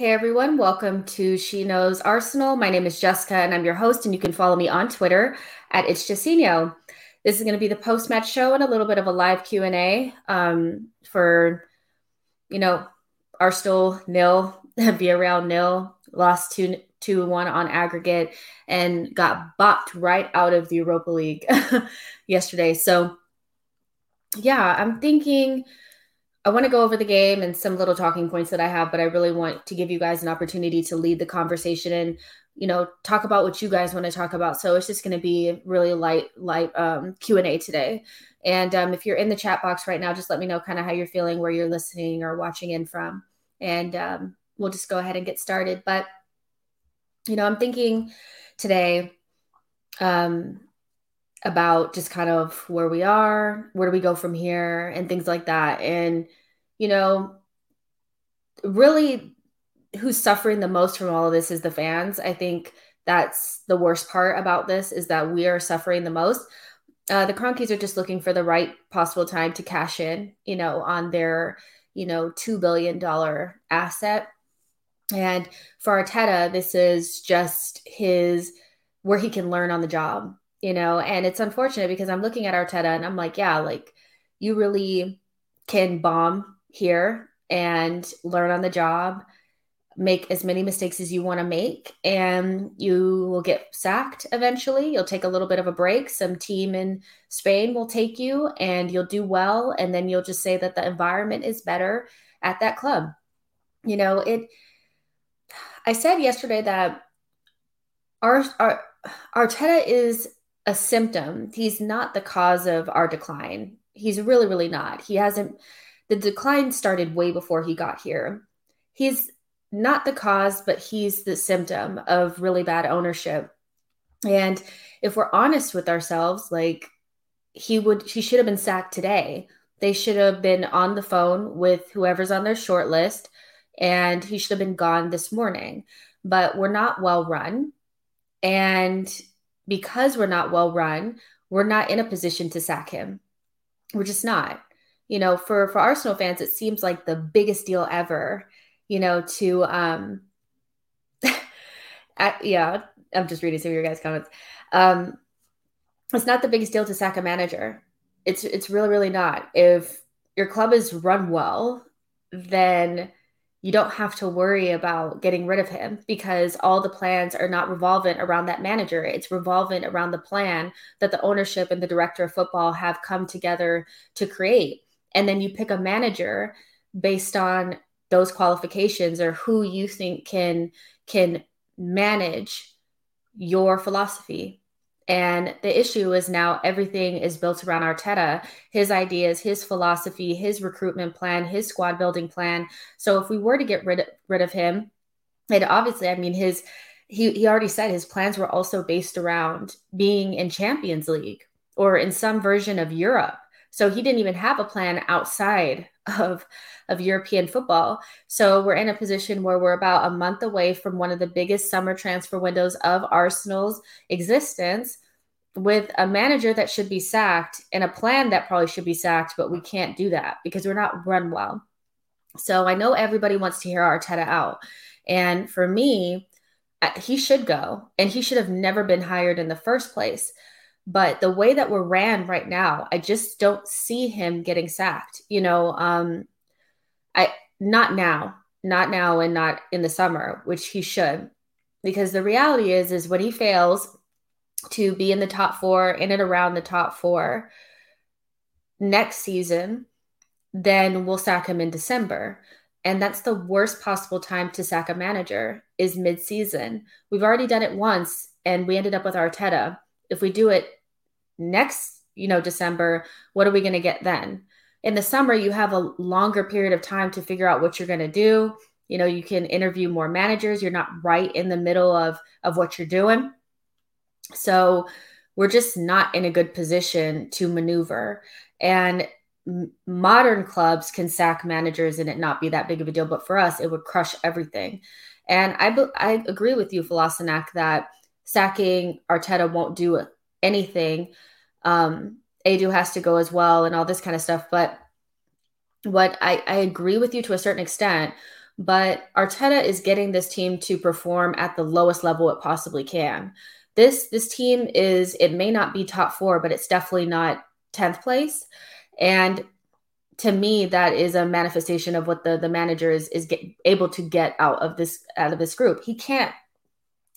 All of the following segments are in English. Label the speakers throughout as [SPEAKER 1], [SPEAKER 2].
[SPEAKER 1] Hey everyone, welcome to She Knows Arsenal. My name is Jessica and I'm your host, and you can follow me on Twitter at It's Jessino. This is going to be the post-match show and a little bit of a live Q&A um, for, you know, Arsenal nil, Villarreal nil, lost 2 2 1 on aggregate and got bopped right out of the Europa League yesterday. So, yeah, I'm thinking – I want to go over the game and some little talking points that I have, but I really want to give you guys an opportunity to lead the conversation and you know talk about what you guys want to talk about. So it's just going to be really light, light um, Q and A today. And um, if you're in the chat box right now, just let me know kind of how you're feeling, where you're listening or watching in from, and um, we'll just go ahead and get started. But you know, I'm thinking today um, about just kind of where we are, where do we go from here, and things like that. And, you know, really who's suffering the most from all of this is the fans. I think that's the worst part about this is that we are suffering the most. Uh, the Kroenkes are just looking for the right possible time to cash in, you know, on their, you know, $2 billion asset. And for Arteta, this is just his where he can learn on the job you know, and it's unfortunate because I'm looking at Arteta and I'm like, yeah, like you really can bomb here and learn on the job, make as many mistakes as you want to make, and you will get sacked eventually. You'll take a little bit of a break. Some team in Spain will take you and you'll do well. And then you'll just say that the environment is better at that club. You know, it, I said yesterday that our, our Arteta is a symptom. He's not the cause of our decline. He's really, really not. He hasn't, the decline started way before he got here. He's not the cause, but he's the symptom of really bad ownership. And if we're honest with ourselves, like he would, he should have been sacked today. They should have been on the phone with whoever's on their short list, and he should have been gone this morning. But we're not well run. And because we're not well run, we're not in a position to sack him. We're just not. You know, for for Arsenal fans, it seems like the biggest deal ever. You know, to um, yeah, I'm just reading some of your guys' comments. Um, it's not the biggest deal to sack a manager. It's it's really really not. If your club is run well, then you don't have to worry about getting rid of him because all the plans are not revolvent around that manager. It's revolvent around the plan that the ownership and the director of football have come together to create. And then you pick a manager based on those qualifications or who you think can can manage your philosophy and the issue is now everything is built around Arteta, his ideas, his philosophy, his recruitment plan, his squad building plan. So if we were to get rid, rid of him, and obviously, I mean, his he, he already said his plans were also based around being in Champions League or in some version of Europe. So he didn't even have a plan outside of, of European football. So we're in a position where we're about a month away from one of the biggest summer transfer windows of Arsenal's existence with a manager that should be sacked and a plan that probably should be sacked, but we can't do that because we're not run well. So I know everybody wants to hear Arteta out. And for me, uh, he should go and he should have never been hired in the first place. But the way that we're ran right now, I just don't see him getting sacked. You know, um, I not now, not now, and not in the summer, which he should, because the reality is, is when he fails, to be in the top four, in and around the top four next season, then we'll sack him in December. And that's the worst possible time to sack a manager is mid-season. We've already done it once and we ended up with Arteta. If we do it next, you know, December, what are we going to get then? In the summer, you have a longer period of time to figure out what you're going to do. You know, you can interview more managers. You're not right in the middle of of what you're doing. So we're just not in a good position to maneuver. And modern clubs can sack managers and it not be that big of a deal. But for us, it would crush everything. And I, I agree with you, Philosinac, that sacking Arteta won't do anything. Um, Edu has to go as well and all this kind of stuff. But what I, I agree with you to a certain extent. but Arteta is getting this team to perform at the lowest level it possibly can. This this team is it may not be top 4, but it's definitely not 10th place. And to me that is a manifestation of what the the manager is is get, able to get out of this out of this group. He can't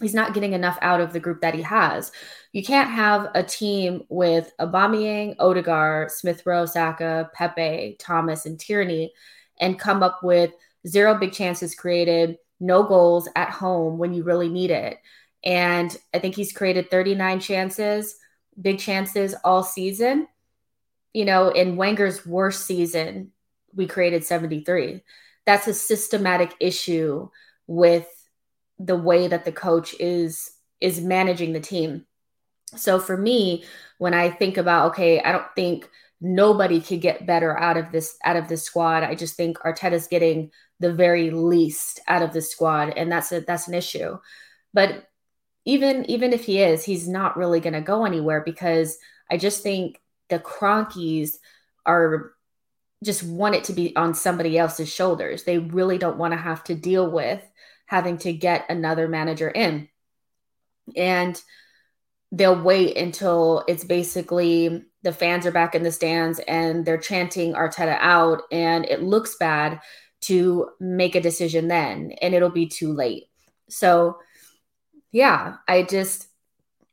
[SPEAKER 1] he's not getting enough out of the group that he has. You can't have a team with Aubameyang, Odegaard, Smith Rowe, Saka, Pepe, Thomas, and Tierney, and come up with zero big chances created, no goals at home when you really need it. And I think he's created 39 chances, big chances all season. You know, in Wenger's worst season, we created 73. That's a systematic issue with the way that the coach is is managing the team. So for me, when I think about okay, I don't think nobody could get better out of this out of this squad. I just think Arteta's getting the very least out of the squad, and that's a that's an issue. But even even if he is, he's not really going to go anywhere because I just think the Kroenkes are just want it to be on somebody else's shoulders. They really don't want to have to deal with having to get another manager in. And they'll wait until it's basically the fans are back in the stands and they're chanting Arteta out and it looks bad to make a decision then and it'll be too late. So yeah, I just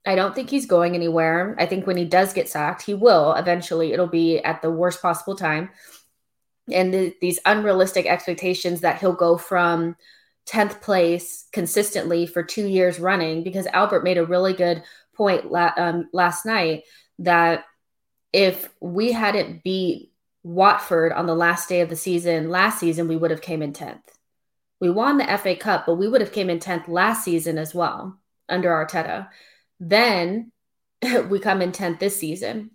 [SPEAKER 1] I don't think he's going anywhere. I think when he does get sacked, he will eventually. It'll be at the worst possible time. And the, these unrealistic expectations that he'll go from 10th place consistently for two years running because Albert made a really good point la- um, last night that if we hadn't beat Watford on the last day of the season last season, we would have came in 10th. We won the FA Cup, but we would have came in 10th last season as well under Arteta. Then we come in 10th this season.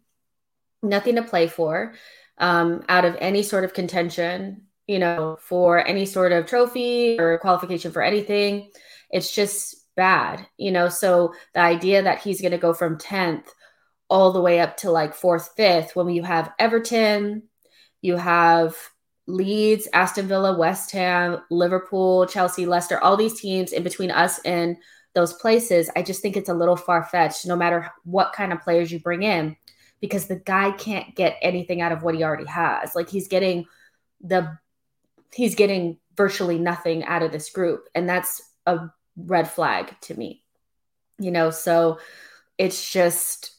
[SPEAKER 1] Nothing to play for um, out of any sort of contention you know, for any sort of trophy or qualification for anything. It's just bad, you know. So the idea that he's going to go from 10th all the way up to like fourth, fifth, when you have Everton, you have Leeds, Aston Villa, West Ham, Liverpool, Chelsea, Leicester, all these teams in between us and those places, I just think it's a little far fetched no matter what kind of players you bring in because the guy can't get anything out of what he already has. Like he's getting the he's getting virtually nothing out of this group. And that's a red flag to me. You know, so it's just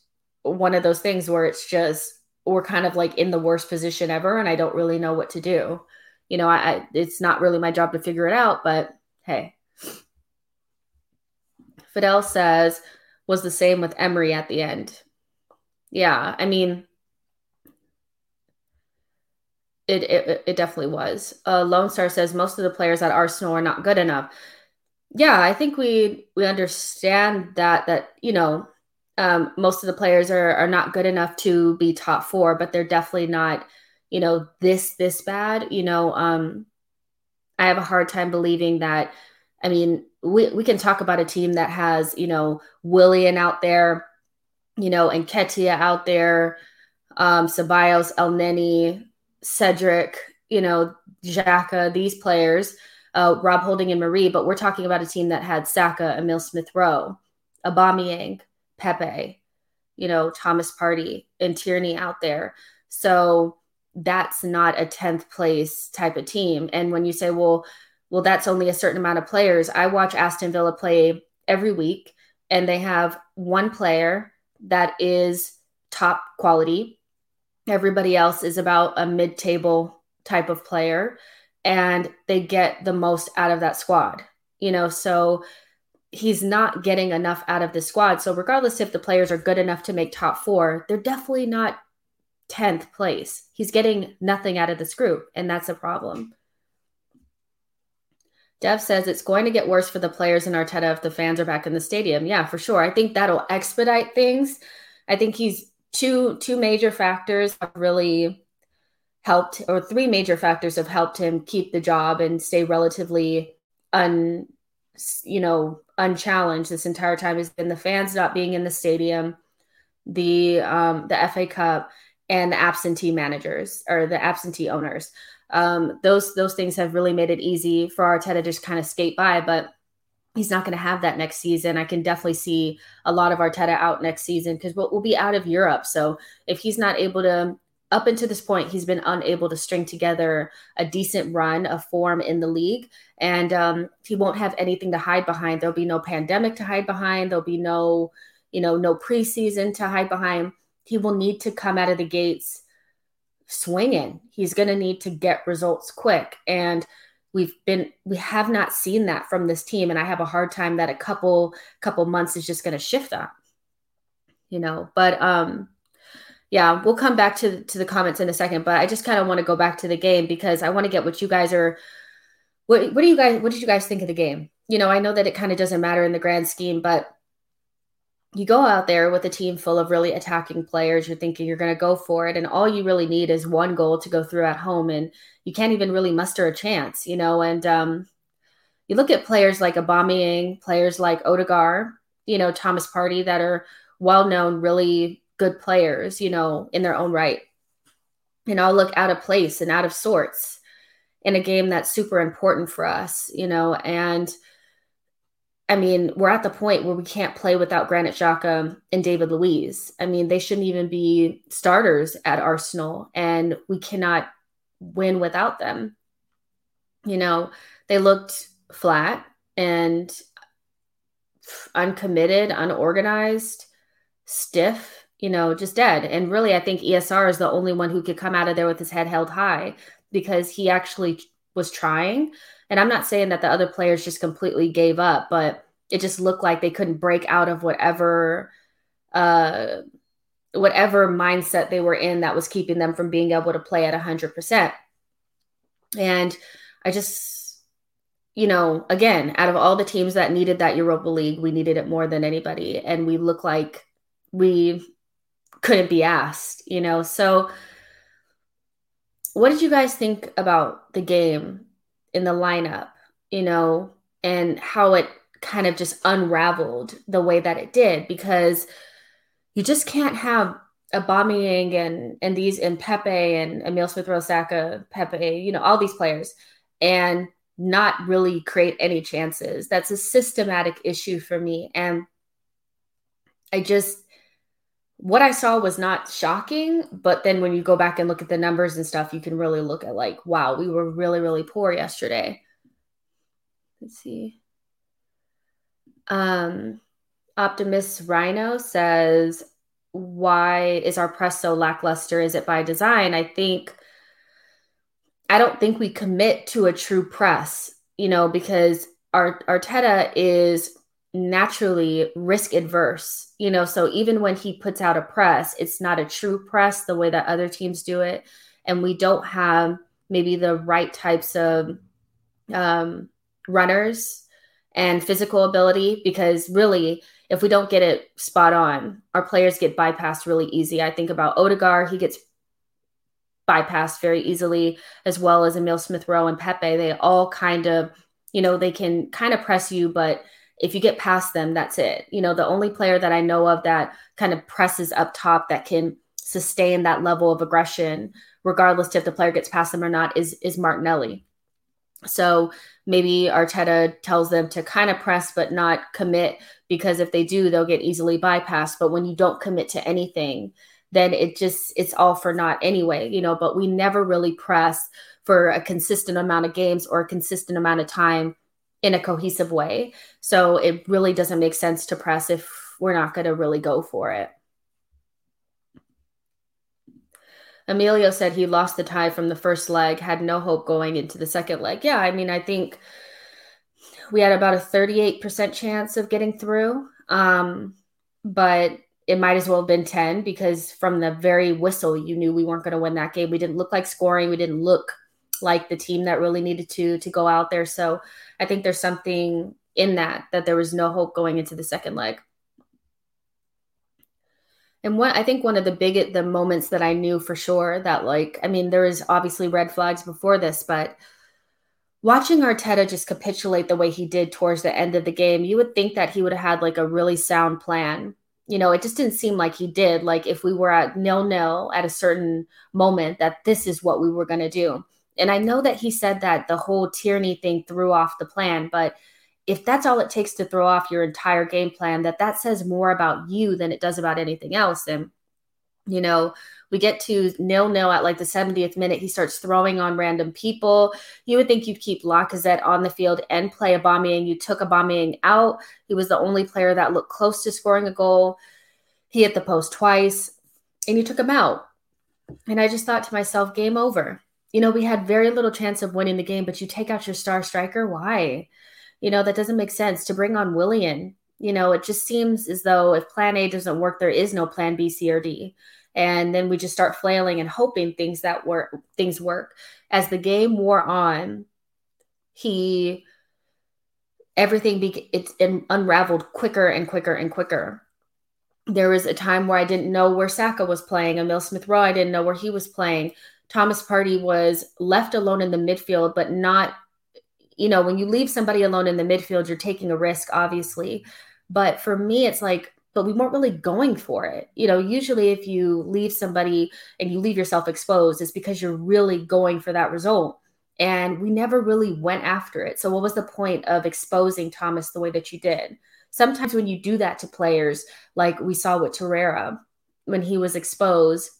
[SPEAKER 1] one of those things where it's just we're kind of like in the worst position ever and I don't really know what to do. You know, I, I it's not really my job to figure it out, but hey. Fidel says was the same with Emery at the end. Yeah, I mean, it, it, it definitely was. Uh, Lone Star says most of the players at Arsenal are not good enough. Yeah, I think we we understand that that you know um, most of the players are are not good enough to be top four, but they're definitely not you know this this bad. You know, um, I have a hard time believing that. I mean, we we can talk about a team that has you know Willian out there, you know, and Ketia out there, um, Ceballos, Elneny, Cedric, you know, Xhaka, these players, uh, Rob Holding and Marie, but we're talking about a team that had Saka, Emil Smith Rowe, Aubameyang, Pepe, you know, Thomas Partey and Tierney out there. So that's not a 10th place type of team. And when you say, well, well, that's only a certain amount of players, I watch Aston Villa play every week and they have one player that is top quality Everybody else is about a mid table type of player and they get the most out of that squad. You know, so he's not getting enough out of the squad. So regardless if the players are good enough to make top 4, they're definitely not 10th place. He's getting nothing out of this group and that's a problem. Dev says it's going to get worse for the players in Arteta if the fans are back in the stadium. Yeah, for sure. I think that'll expedite things. I think he's two two major factors have really helped or three major factors have helped him keep the job and stay relatively un you know unchallenged this entire time has been the fans not being in the stadium the um the FA Cup and the absentee managers or the absentee owners. Um, those those things have really made it easy for Arteta to just kind of skate by, but he's not going to have that next season. I can definitely see a lot of Arteta out next season because we'll, we'll, be out of Europe. So if he's not able to, up until this point, he's been unable to string together a decent run of form in the league, and um, he won't have anything to hide behind. There'll be no pandemic to hide behind. There'll be no, you know, no preseason to hide behind. He will need to come out of the gates swinging. He's going to need to get results quick. And we've been we have not seen that from this team and I have a hard time that a couple couple months is just going to shift that. You know, but um yeah, we'll come back to to the comments in a second, but I just kind of want to go back to the game because I want to get what you guys are what what do you guys what did you guys think of the game? You know, I know that it kind of doesn't matter in the grand scheme, but you go out there with a team full of really attacking players. You're thinking you're going to go for it, and all you really need is one goal to go through at home, and you can't even really muster a chance, you know. And um, you look at players like Aubameyang, players like Odegaard, you know, Thomas Partey, that are well-known, really good players, you know, in their own right, and all look out of place and out of sorts in a game that's super important for us, you know, and I mean, we're at the point where we can't play without Granit Xhaka and David Luiz. I mean, they shouldn't even be starters at Arsenal, and we cannot win without them. You know, they looked flat and uncommitted, unorganized, stiff, you know, just dead. And really, I think ESR is the only one who could come out of there with his head held high because he actually was trying and I'm not saying that the other players just completely gave up, but it just looked like they couldn't break out of whatever uh whatever mindset they were in that was keeping them from being able to play at 100%. And I just you know, again, out of all the teams that needed that Europa League, we needed it more than anybody and we look like we couldn't be asked, you know. So what did you guys think about the game in the lineup, you know, and how it kind of just unraveled the way that it did because you just can't have Aubameyang and and these and Pepe and Emil Smith Rowe Saka, Pepe, you know, all these players and not really create any chances. That's a systematic issue for me. And I just what I saw was not shocking, but then when you go back and look at the numbers and stuff, you can really look at like, wow, we were really, really poor yesterday. Let's see. Um, Optimist Rhino says, why is our press so lackluster? Is it by design? I think I don't think we commit to a true press, you know, because our Arteta is naturally risk adverse, you know. So even when he puts out a press, it's not a true press the way that other teams do it. And we don't have maybe the right types of um, runners and physical ability because really, if we don't get it spot on, our players get bypassed really easy. I think about Odegaard, he gets bypassed very easily, as well as Emil Smith Rowe and Pepe. They all kind of, you know, they can kind of press you, but if you get past them, that's it. You know, the only player that I know of that kind of presses up top that can sustain that level of aggression, regardless if the player gets past them or not, is is Martinelli. So maybe Arteta tells them to kind of press but not commit because if they do, they'll get easily bypassed. But when you don't commit to anything, then it just it's all for naught anyway, you know. But we never really press for a consistent amount of games or a consistent amount of time in a cohesive way. So it really doesn't make sense to press if we're not going to really go for it. Emilio said he lost the tie from the first leg, had no hope going into the second leg. Yeah, I mean, I think we had about a 38% chance of getting through. Um, but it might as well have been 10 because from the very whistle, you knew we weren't going to win that game. We didn't look like scoring. We didn't look like the team that really needed to to go out there. So I think there's something in that that there was no hope going into the second leg. And what I think one of the big the moments that I knew for sure that like I mean there was obviously red flags before this, but watching Arteta just capitulate the way he did towards the end of the game, you would think that he would have had like a really sound plan you know, it just didn't seem like he did. Like if we were at nil nil at a certain moment, that this is what we were going to do. And I know that he said that the whole Tierney thing threw off the plan, but if that's all it takes to throw off your entire game plan, that that says more about you than it does about anything else. And you know, we get to nil nil at like the 70th minute. He starts throwing on random people. You would think you'd keep Lacazette on the field and play Aubameyang. You took Aubameyang out. He was the only player that looked close to scoring a goal. He hit the post twice, and you took him out. And I just thought to myself, game over. You know, we had very little chance of winning the game, but you take out your star striker. Why? You know, that doesn't make sense to bring on Willian. You know, it just seems as though if plan A doesn't work, there is no plan B, C, or D and then we just start flailing and hoping things that work things work as the game wore on he everything be, it's unraveled quicker and quicker and quicker there was a time where i didn't know where saka was playing emil smith rowe i didn't know where he was playing thomas Partey was left alone in the midfield but not you know when you leave somebody alone in the midfield you're taking a risk obviously but for me it's like but we weren't really going for it. You know, usually if you leave somebody and you leave yourself exposed, it's because you're really going for that result. And we never really went after it. So, what was the point of exposing Thomas the way that you did? Sometimes when you do that to players, like we saw with Torreira, when he was exposed,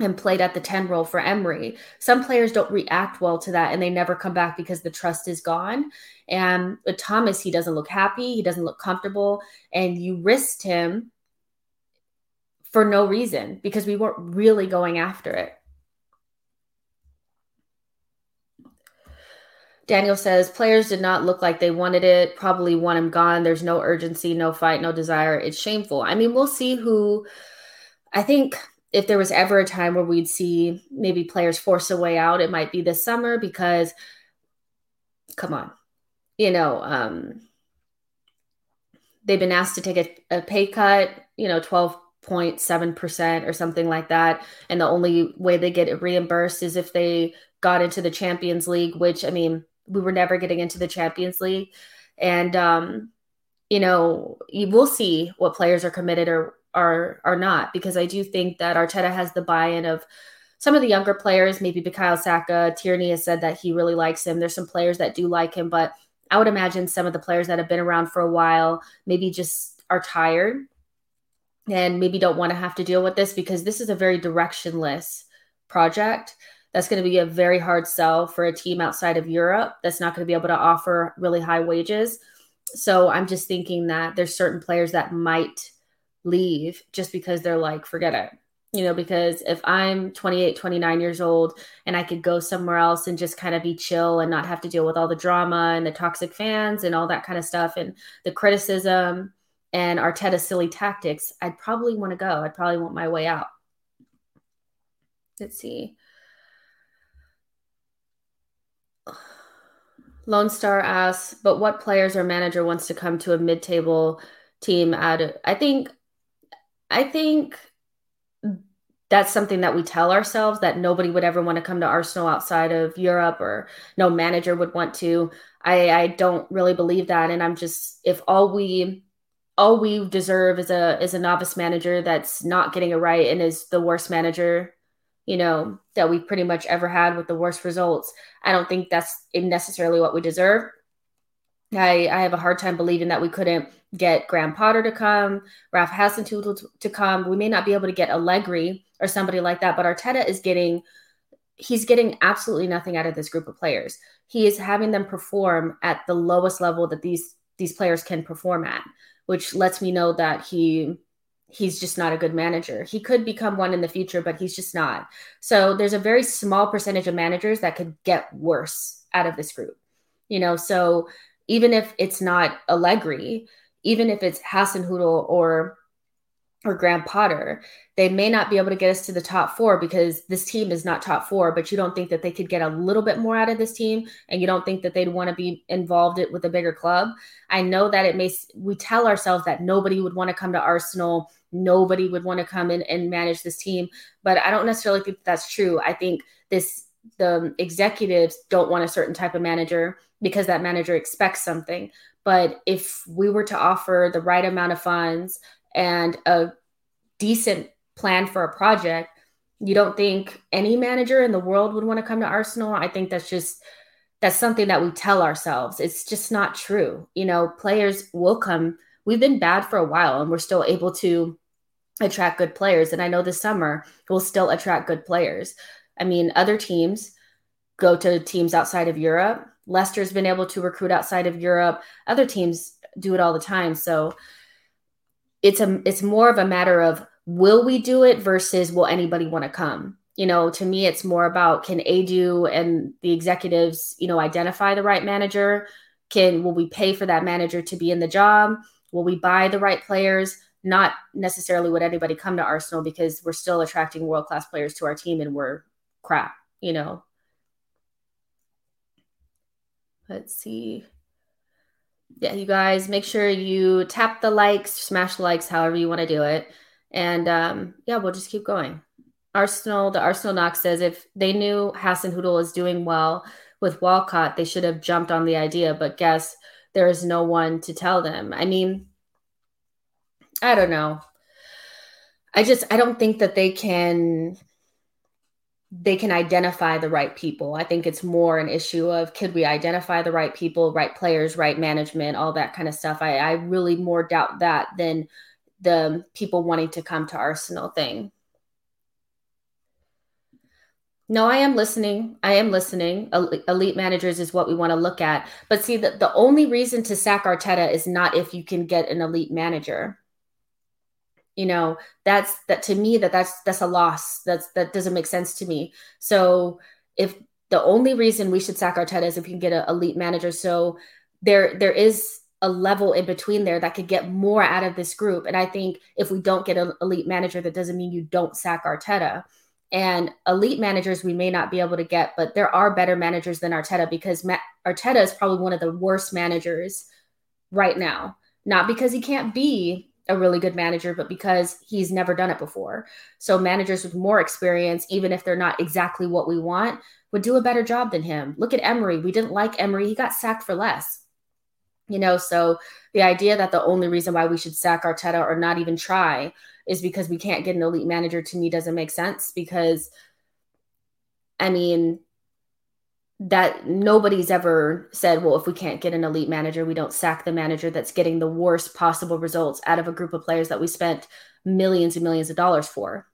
[SPEAKER 1] and played at the 10 role for Emery. Some players don't react well to that and they never come back because the trust is gone. And with Thomas, he doesn't look happy, he doesn't look comfortable, and you risked him for no reason because we weren't really going after it. Daniel says players did not look like they wanted it, probably want him gone. There's no urgency, no fight, no desire. It's shameful. I mean, we'll see who I think if there was ever a time where we'd see maybe players force a way out, it might be this summer because, come on, you know, um, they've been asked to take a, a pay cut, you know, 12.7% or something like that. And the only way they get reimbursed is if they got into the Champions League, which, I mean, we were never getting into the Champions League. And, um, you know, you will see what players are committed or are are not because I do think that Arteta has the buy-in of some of the younger players, maybe Bukayo Saka, Tierney has said that he really likes him. There's some players that do like him, but I would imagine some of the players that have been around for a while maybe just are tired and maybe don't want to have to deal with this because this is a very directionless project. That's going to be a very hard sell for a team outside of Europe that's not going to be able to offer really high wages. So I'm just thinking that there's certain players that might leave just because they're like, forget it. You know, because if I'm 28, 29 years old and I could go somewhere else and just kind of be chill and not have to deal with all the drama and the toxic fans and all that kind of stuff and the criticism and Arteta's silly tactics, I'd probably want to go. I'd probably want my way out. Let's see. Lone Star asks, but what players or manager wants to come to a mid-table team? At I think I think that's something that we tell ourselves that nobody would ever want to come to Arsenal outside of Europe or no manager would want to. I, I don't really believe that. And I'm just if all we all we deserve is a is a novice manager that's not getting it right and is the worst manager, you know, that we've pretty much ever had with the worst results. I don't think that's necessarily what we deserve. I, I have a hard time believing that we couldn't get Graham Potter to come, Ralph Hasenhüttl to, to come. We may not be able to get Allegri or somebody like that, but Arteta is getting he's getting absolutely nothing out of this group of players. He is having them perform at the lowest level that these these players can perform at, which lets me know that he he's just not a good manager. He could become one in the future, but he's just not. So there's a very small percentage of managers that could get worse out of this group. You know, so even if it's not Allegri, even if it's Hasenhüttl or or Graham Potter, they may not be able to get us to the top four because this team is not top four, but you don't think that they could get a little bit more out of this team and you don't think that they'd want to be involved with a bigger club. I know that it may, we tell ourselves that nobody would want to come to Arsenal, nobody would want to come in and manage this team, but I don't necessarily think that that's true. I think this, the executives don't want a certain type of manager because that manager expects something. But if we were to offer the right amount of funds and a decent plan for a project, you don't think any manager in the world would want to come to Arsenal? I think that's just that's something that we tell ourselves. It's just not true. You know, players will come. We've been bad for a while and we're still able to attract good players. And I know this summer we'll still attract good players. I mean, other teams go to teams outside of Europe. Leicester's been able to recruit outside of Europe. Other teams do it all the time. So it's a it's more of a matter of will we do it versus will anybody want to come? You know, to me it's more about can Edu and the executives, you know, identify the right manager? Can will we pay for that manager to be in the job? Will we buy the right players? Not necessarily would anybody come to Arsenal because we're still attracting world class players to our team and we're crap, you know. Let's see. Yeah, you guys make sure you tap the likes, smash the likes, however you want to do it. And um, yeah, we'll just keep going. Arsenal, the Arsenal Knox says if they knew Hasenhüttl is doing well with Walcott, they should have jumped on the idea, but guess there is no one to tell them. I mean, I don't know. I just I don't think that they can they can identify the right people. I think it's more an issue of could we identify the right people, right players, right management, all that kind of stuff. I, I really more doubt that than the people wanting to come to Arsenal thing. No, I am listening. I am listening. Elite managers is what we want to look at. But see, the, the only reason to sack Arteta is not if you can get an elite manager you know that's that to me that that's that's a loss. That's that doesn't make sense to me. So if the only reason we should sack Arteta is if you can get an elite manager. So there there is a level in between there that could get more out of this group. And I think if we don't get an elite manager that doesn't mean you don't sack Arteta. And elite managers we may not be able to get but there are better managers than Arteta because Ma- Arteta is probably one of the worst managers right now. Not because he can't be a really good manager, but because he's never done it before. So managers with more experience, even if they're not exactly what we want, would do a better job than him. Look at Emery. We didn't like Emery. He got sacked for less. You know, so the idea that the only reason why we should sack Arteta or not even try is because we can't get an elite manager to me doesn't make sense because I mean, that nobody's ever said, well, if we can't get an elite manager, we don't sack the manager that's getting the worst possible results out of a group of players that we spent millions and millions of dollars for.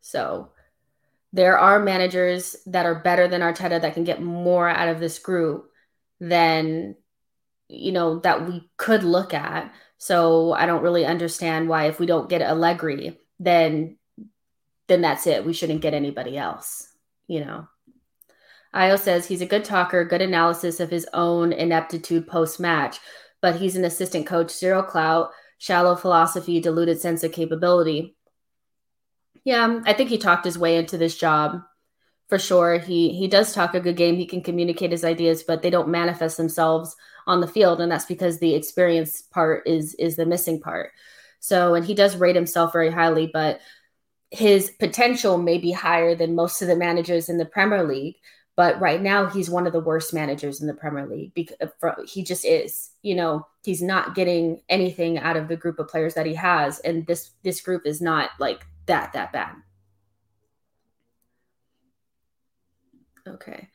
[SPEAKER 1] So there are managers that are better than Arteta that can get more out of this group than, you know, that we could look at. So I don't really understand why if we don't get Allegri, then then that's it. We shouldn't get anybody else, you know. Io says he's a good talker, good analysis of his own ineptitude post match, but he's an assistant coach, zero clout, shallow philosophy, diluted sense of capability. Yeah, um, I think he talked his way into this job for sure. He he does talk a good game. He can communicate his ideas, but they don't manifest themselves on the field, and that's because the experience part is is the missing part. So, and he does rate himself very highly, but his potential may be higher than most of the managers in the Premier League, but right now he's one of the worst managers in the Premier League because uh, he just is. You know, he's not getting anything out of the group of players that he has, and this this group is not like that that bad. Okay.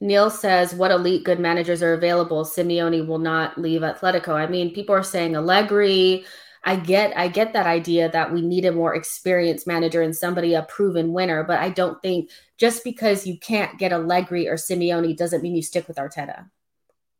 [SPEAKER 1] Neil says, What elite good managers are available? Simeone will not leave Atletico. I mean, people are saying Allegri, I get I get that idea that we need a more experienced manager and somebody a proven winner, but I don't think just because you can't get Allegri or Simeone doesn't mean you stick with Arteta.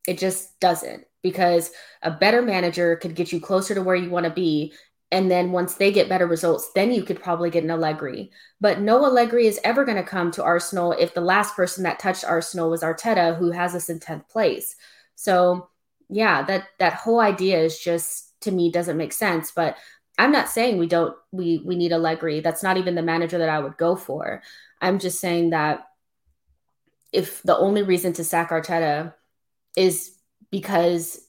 [SPEAKER 1] It just doesn't because a better manager could get you closer to where you want to be. And then once they get better results, then you could probably get an Allegri. But no Allegri is ever going to come to Arsenal if the last person that touched Arsenal was Arteta, who has us in 10th place. So yeah, that that whole idea is just to me doesn't make sense. But I'm not saying we don't we we need Allegri. That's not even the manager that I would go for. I'm just saying that if the only reason to sack Arteta is because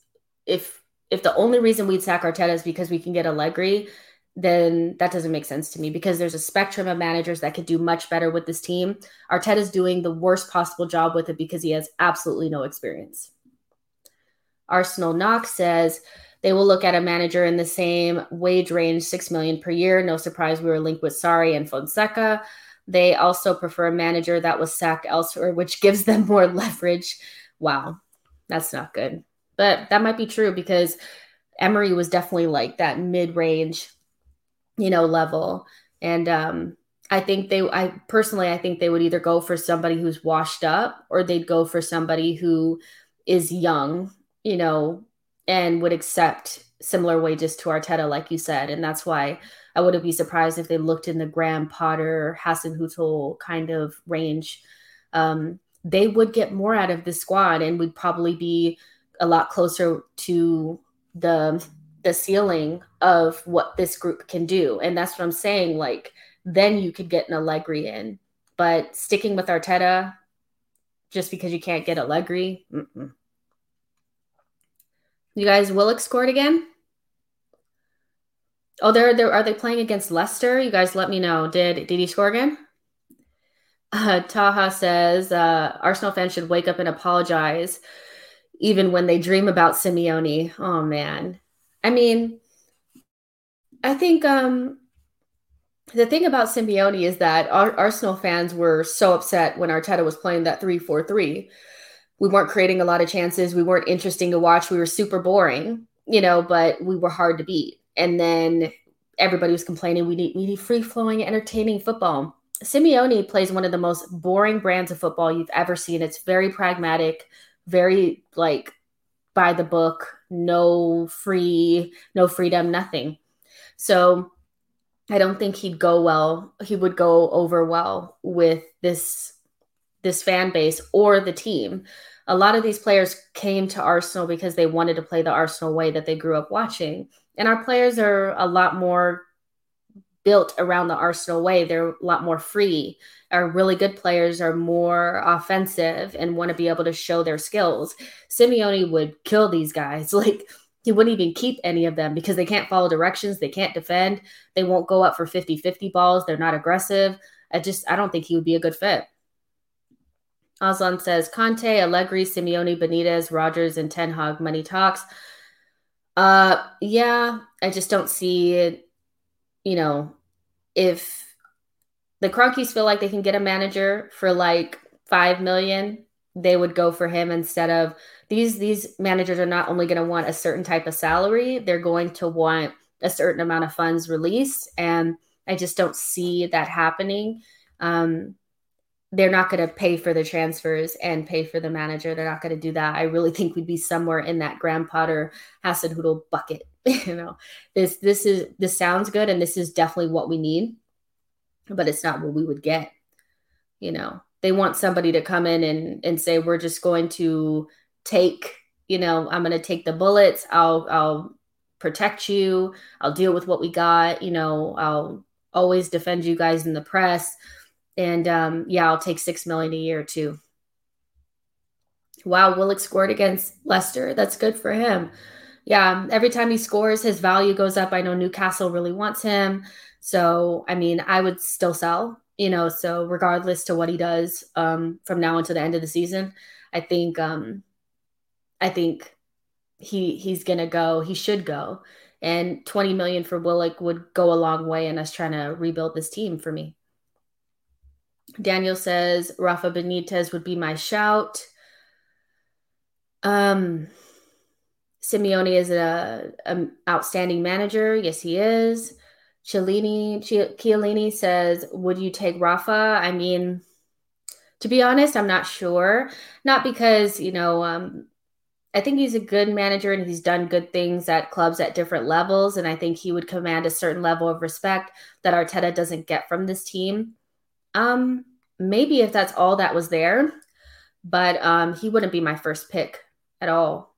[SPEAKER 1] if if the only reason we'd sack Arteta is because we can get Allegri, then that doesn't make sense to me because there's a spectrum of managers that could do much better with this team. Arteta's doing the worst possible job with it because he has absolutely no experience. Arsenal Knox says they will look at a manager in the same wage range, six million per year. No surprise, we were linked with Sarri and Fonseca. They also prefer a manager that was sacked elsewhere, which gives them more leverage. Wow, that's not good. But that might be true because Emery was definitely like that mid-range, you know, level. And um, I think they, I personally, I think they would either go for somebody who's washed up or they'd go for somebody who is young, you know, and would accept similar wages to Arteta, like you said. And that's why I wouldn't be surprised if they looked in the Graham Potter, Hasenhüttl kind of range. Um, they would get more out of the squad and would probably be a lot closer to the the ceiling of what this group can do. And that's what I'm saying. Like, then you could get an Allegri in. But sticking with Arteta, just because you can't get Allegri, mm-mm. You guys, Willock scored again. Oh, they're, they're are they playing against Leicester? You guys, let me know. Did did he score again? Uh, Taha says uh, Arsenal fans should wake up and apologize, even when they dream about Simeone. Oh man, I mean, I think um, the thing about Simeone is that our Arsenal fans were so upset when Arteta was playing that 3 4 3. We weren't creating a lot of chances. We weren't interesting to watch. We were super boring, you know, but we were hard to beat. And then everybody was complaining we need, we need free flowing, entertaining football. Simeone plays one of the most boring brands of football you've ever seen. It's very pragmatic, very like by the book, no free, no freedom, nothing. So I don't think he'd go well. He would go over well with this this fan base or the team. A lot of these players came to Arsenal because they wanted to play the Arsenal way that they grew up watching. And our players are a lot more built around the Arsenal way. They're a lot more free. Our really good players are more offensive and want to be able to show their skills. Simeone would kill these guys. Like he wouldn't even keep any of them because they can't follow directions, they can't defend, they won't go up for 50-50 balls, they're not aggressive. I just I don't think he would be a good fit. Aslan says Conte, Allegri, Simeone, Benitez, Rodgers, and Ten Hag money talks. Uh yeah, I just don't see it you know, if the Kroenkes feel like they can get a manager for like five million, they would go for him instead of these. These managers are not only going to want a certain type of salary; they're going to want a certain amount of funds released, and I just don't see that happening. Um, they're not going to pay for the transfers and pay for the manager. They're not going to do that. I really think we'd be somewhere in that Graham Potter Hasenhüttl bucket you know? This this is this sounds good and this is definitely what we need but it's not what we would get you know? They want somebody to come in and and say we're just going to take you know i'm going to take the bullets. I'll i'll protect you. I'll deal with what we got. You know i'll always defend you guys in the press and um yeah i'll take six million a year too wow willock scored against leicester that's good for him yeah, every time he scores, his value goes up. I know Newcastle really wants him. So, I mean, I would still sell, you know, so regardless to what he does um, from now until the end of the season, I think um, I think he he's gonna go. He should go, and 20 million for Willock would go a long way in us trying to rebuild this team for me. Daniel says Rafa Benitez would be my shout. Um, Simeone is a, an outstanding manager. Yes, he is. Chiellini, Chiellini says, "Would you take Rafa?" I mean, to be honest, I'm not sure. Not because you know, um, I think he's a good manager and he's done good things at clubs at different levels, and I think he would command a certain level of respect that Arteta doesn't get from this team. Um, maybe if that's all that was there, but um, he wouldn't be my first pick at all.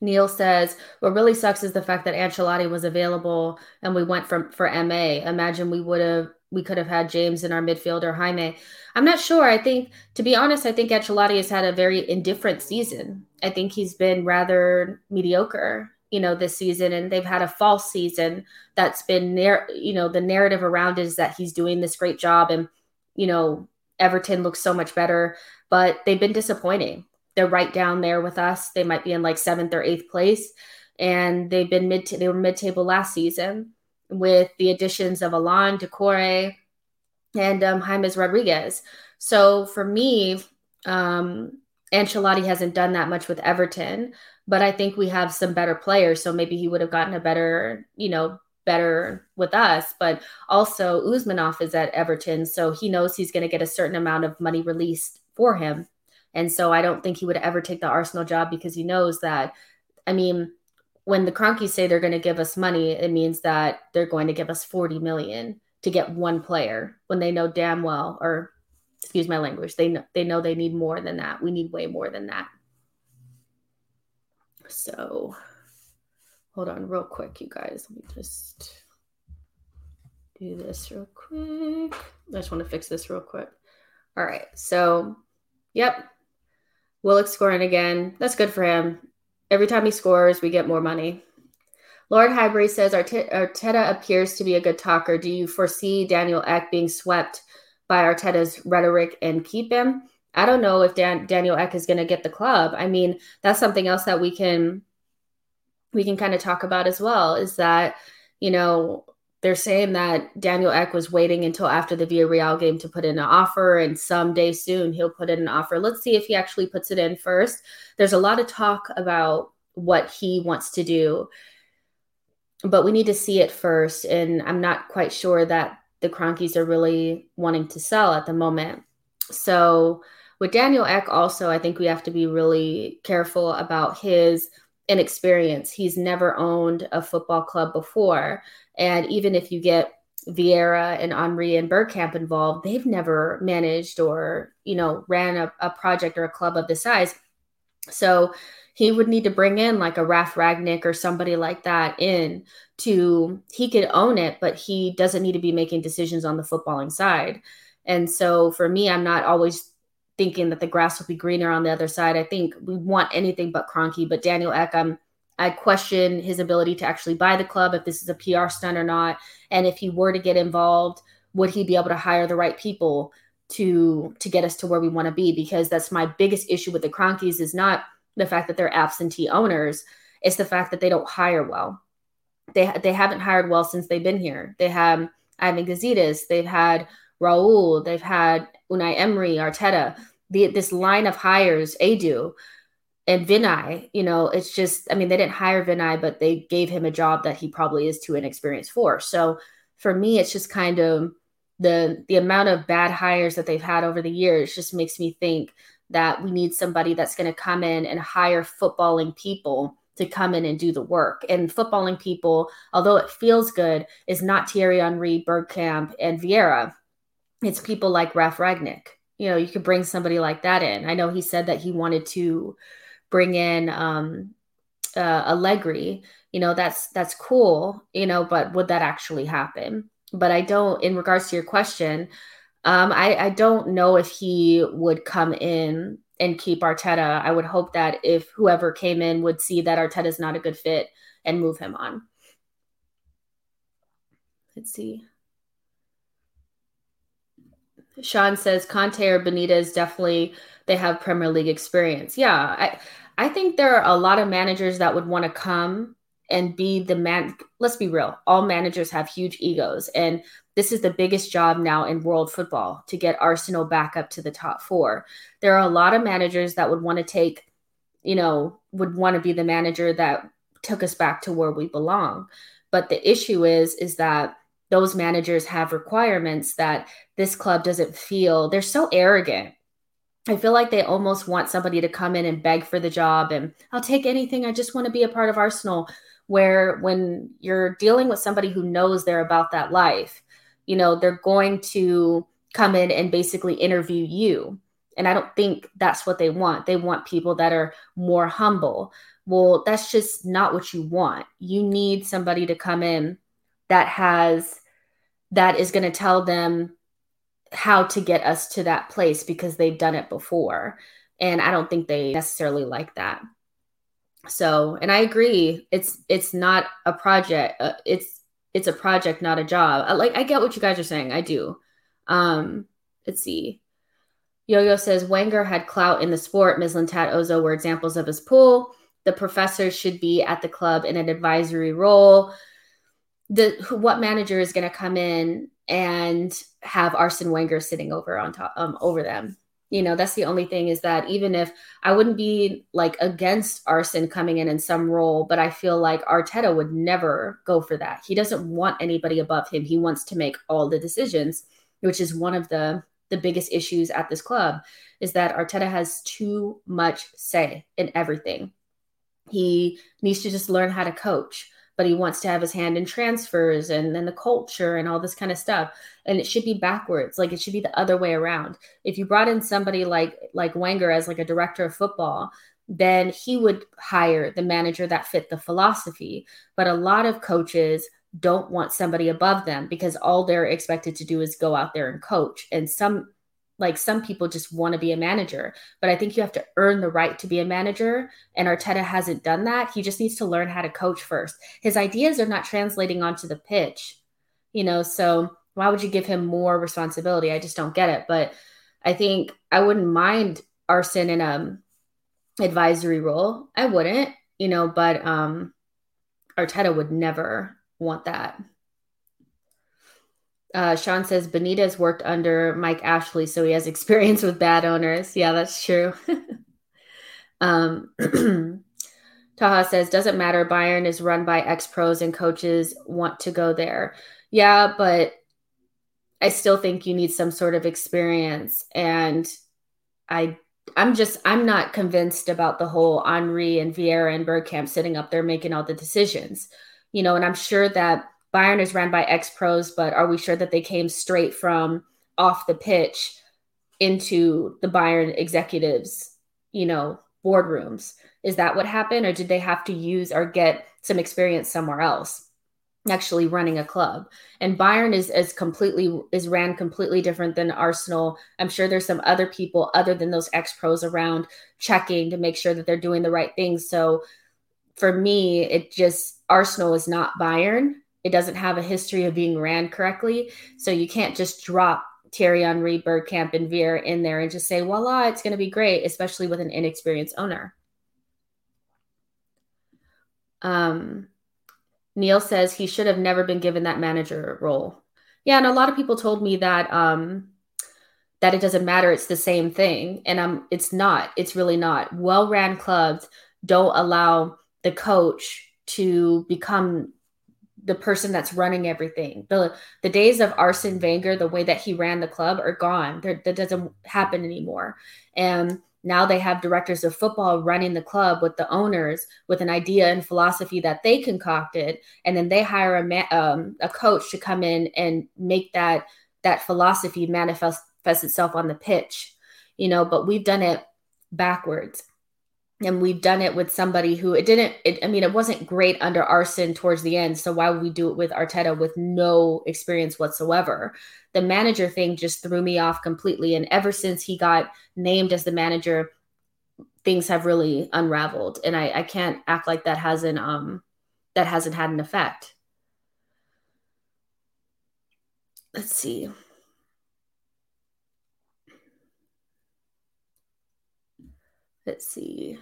[SPEAKER 1] Neil says, what really sucks is the fact that Ancelotti was available and we went from for MA. Imagine we would have we could have had James in our midfield or Jaime. I'm not sure. I think, to be honest, I think Ancelotti has had a very indifferent season. I think he's been rather mediocre, you know, this season, and they've had a false season that's been, there, you know, the narrative around is that he's doing this great job, and you know, Everton looks so much better, but they've been disappointing they're right down there with us. They might be in like seventh or eighth place, and they've been mid. They were mid table last season with the additions of Allan Doucouré and um, James Rodriguez. So for me, um, Ancelotti hasn't done that much with Everton, but I think we have some better players. So maybe he would have gotten a better, you know, better with us. But also, Usmanov is at Everton, so he knows he's going to get a certain amount of money released for him. And so I don't think he would ever take the Arsenal job because he knows that. I mean, when the Kroenkes say they're going to give us money, it means that they're going to give us 40 million to get one player when they know damn well, or excuse my language, they know they know they need more than that. We need way more than that. So hold on real quick, you guys. Let me just do this real quick. I just want to fix this real quick. All right. So, yep. Willock's scoring again. That's good for him. Every time he scores, we get more money. Lord Highbury says Arteta appears to be a good talker. Do you foresee Daniel Ek being swept by Arteta's rhetoric and keep him? I don't know if Dan- Daniel Ek is going to get the club. I mean, that's something else that we can we can kind of talk about as well. Is that you know they're saying that Daniel Ek was waiting until after the Villarreal game to put in an offer, and someday soon he'll put in an offer. Let's see if he actually puts it in first. There's a lot of talk about what he wants to do, but we need to see it first. And I'm not quite sure that the Kroenkes are really wanting to sell at the moment. So with Daniel Ek, also, I think we have to be really careful about his inexperience. He's never owned a football club before. And even if you get Vieira and Henry and Bergkamp involved, they've never managed or, you know, ran a, a project or a club of this size. So he would need to bring in like a Ralf Rangnick or somebody like that in to he could own it, but he doesn't need to be making decisions on the footballing side. And so for me, I'm not always thinking that the grass will be greener on the other side. I think we want anything but Kroenke, but Daniel Ek, I'm I question his ability to actually buy the club, if this is a PR stunt or not. And if he were to get involved, would he be able to hire the right people to to get us to where we want to be? Because that's my biggest issue with the Kroenkes is not the fact that they're absentee owners, it's the fact that they don't hire well. They they haven't hired well since they've been here. They have Ivan Gazidis, they've had Raul, they've had Unai Emery, Arteta. The, this line of hires, Edu and Vinai, you know, it's just, I mean, they didn't hire Vinai, but they gave him a job that he probably is too inexperienced for. So for me, it's just kind of the the amount of bad hires that they've had over the years just makes me think that we need somebody that's going to come in and hire footballing people to come in and do the work. And footballing people, although it feels good, is not Thierry Henry, Bergkamp, and Vieira. It's people like Ralf Rangnick. You know, you could bring somebody like that in. I know he said that he wanted to bring in um, uh, Allegri, you know, that's that's cool, you know, but would that actually happen? But I don't. In regards to your question, um, I, I don't know if he would come in and keep Arteta. I would hope that if whoever came in would see that Arteta is not a good fit and move him on. Let's see. Sean says Conte or Benitez definitely they have Premier League experience. Yeah, I I think there are a lot of managers that would want to come and be the man. Let's be real. All managers have huge egos. And this is the biggest job now in world football to get Arsenal back up to the top four. There are a lot of managers that would want to take, you know, would want to be the manager that took us back to where we belong. But the issue is, is that those managers have requirements that this club doesn't feel. They're so arrogant I feel like they almost want somebody to come in and beg for the job and I'll take anything. I just want to be a part of Arsenal. Where when you're dealing with somebody who knows they're about that life, you know, they're going to come in and basically interview you. And I don't think that's what they want. They want people that are more humble. Well, that's just not what you want. You need somebody to come in that has, that is going to tell them how to get us to that place because they've done it before. And I don't think they necessarily like that. So, and I agree, it's it's not a project. Uh, it's it's a project, not a job. I, like I get what you guys are saying. I do. Um, let's see. Yo-Yo says Wenger had clout in the sport. Mislintat Ozo were examples of his pull. The professor should be at the club in an advisory role. The what manager is going to come in and have Arsene Wenger sitting over on top um, over them? You know, that's the only thing is that even if I wouldn't be like against Arsene coming in in some role, but I feel like Arteta would never go for that. He doesn't want anybody above him. He wants to make all the decisions, which is one of the the biggest issues at this club is that Arteta has too much say in everything. He needs to just learn how to coach, but he wants to have his hand in transfers and then the culture and all this kind of stuff. And it should be backwards. Like it should be the other way around. If you brought in somebody like like Wenger as like a director of football, then he would hire the manager that fit the philosophy. But a lot of coaches don't want somebody above them because all they're expected to do is go out there and coach. And some like some people just want to be a manager, but I think you have to earn the right to be a manager. And Arteta hasn't done that. He just needs to learn how to coach first. His ideas are not translating onto the pitch, you know. So why would you give him more responsibility? I just don't get it. But I think I wouldn't mind Arsene in a um, advisory role. I wouldn't, you know, but um Arteta would never want that. Uh, Sean says Benitez worked under Mike Ashley, so he has experience with bad owners. Yeah, that's true. um, Taha says doesn't matter. Bayern is run by ex pros and coaches want to go there. Yeah, but I still think you need some sort of experience, and I I'm just I'm not convinced about the whole Henry and Vieira and Bergkamp sitting up there making all the decisions you know, and I'm sure that Bayern is ran by ex pros, but are we sure that they came straight from off the pitch into the Bayern executives, you know, boardrooms? Is that what happened, or did they have to use or get some experience somewhere else? actually running a club and bayern is is completely is ran completely different than arsenal i'm sure there's some other people other than those ex pros around checking to make sure that they're doing the right things so for me, it just Arsenal is not Bayern. It doesn't have a history of being ran correctly. So you can't just drop Thierry Henry, Bergkamp, and Veer in there and just say, voila, it's going to be great, especially with an inexperienced owner. Um, Neil says he should have never been given that manager role. Yeah, and a lot of people told me that um, that it doesn't matter; it's the same thing, and um, it's not. It's really not. Well-ran clubs don't allow the coach to become the person that's running everything. The the days of Arsene Wenger, the way that he ran the club, are gone. There, that doesn't happen anymore. And now they have directors of football running the club with the owners with an idea and philosophy that they concocted, and then they hire a um, a coach to come in and make that that philosophy manifest itself on the pitch. You know, but we've done it backwards and we've done it with somebody who it didn't it, i mean it wasn't great under arsene towards the end. So why would we do it with arteta with no experience whatsoever? The manager thing just threw me off completely. And ever since he got named as the manager things have really unraveled. And i, I can't act like that hasn't um that hasn't had an effect. Let's see. Let's see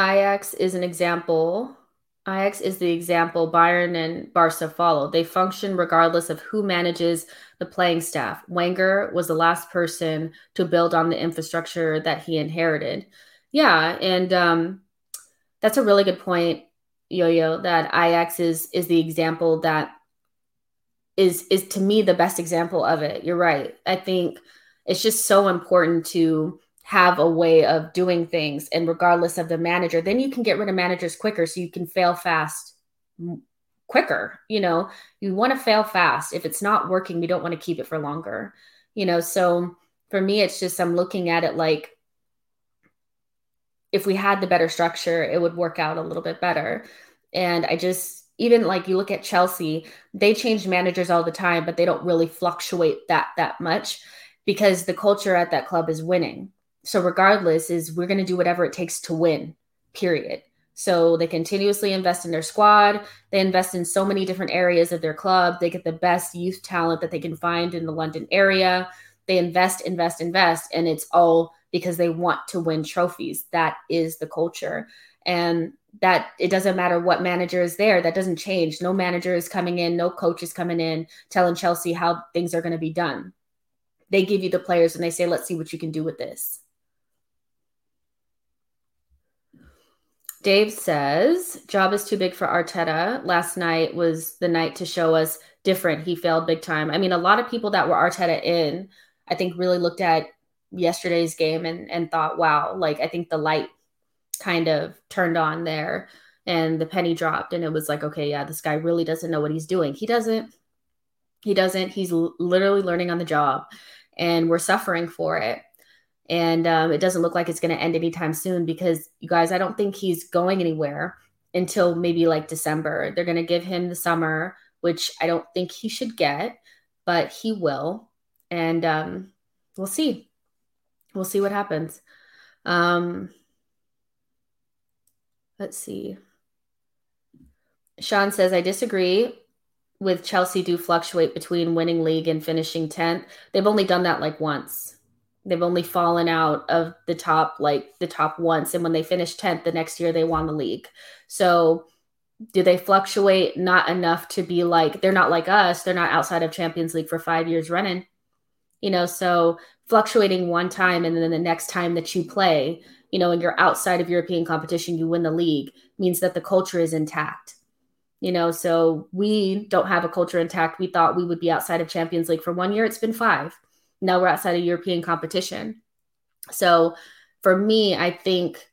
[SPEAKER 1] Ajax is an example. Ajax is the example Bayern and Barca follow. They function regardless of who manages the playing staff. Wenger was the last person to build on the infrastructure that he inherited. Yeah, and um, that's a really good point, Yo-Yo. That Ajax is is the example that is is to me the best example of it. You're right. I think it's just so important to have a way of doing things and regardless of the manager then you can get rid of managers quicker so you can fail fast quicker you know? You want to fail fast. If it's not working we don't want to keep it for longer you know? So for me it's just i'm looking at it like if we had the better structure it would work out a little bit better. And i just even like you look at chelsea they change managers all the time but they don't really fluctuate that that much because the culture at that club is winning so regardless is we're going to do whatever it takes to win period so they continuously invest in their squad they invest in so many different areas of their club they get the best youth talent that they can find in the london area They invest, invest, invest, and it's all because they want to win trophies. That is the culture. And that it doesn't matter what manager is there, that doesn't change. No manager is coming in, no coach is coming in telling Chelsea how things are going to be done. They give you the players and they say, let's see what you can do with this. Dave says, job is too big for Arteta. Last night was the night to show us different. He failed big time. I mean, a lot of people that were Arteta in, I think, really looked at yesterday's game and, and thought, wow, like I think the light kind of turned on there and the penny dropped. And it was like, okay, yeah, this guy really doesn't know what he's doing. He doesn't. He doesn't. He's literally learning on the job and we're suffering for it and um, it doesn't look like it's going to end anytime soon because you guys i don't think he's going anywhere until maybe like december. They're going to give him the summer which i don't think he should get but he will. And um, we'll see. We'll see what happens. Um, let's see. Sean says i disagree with chelsea do fluctuate between winning league and finishing 10th they've only done that like once they've only fallen out of the top like the top once and when they finished 10th the next year they won the league. So do they fluctuate? Not enough to be like they're not like us they're not outside of champions league for five years running. You know so fluctuating one time and then the next time that you play you know and you're outside of european competition you win the league means that the culture is intact. You know so we don't have a culture intact. We thought we would be outside of champions league for one year it's been five now we're outside of European competition. So for me, I think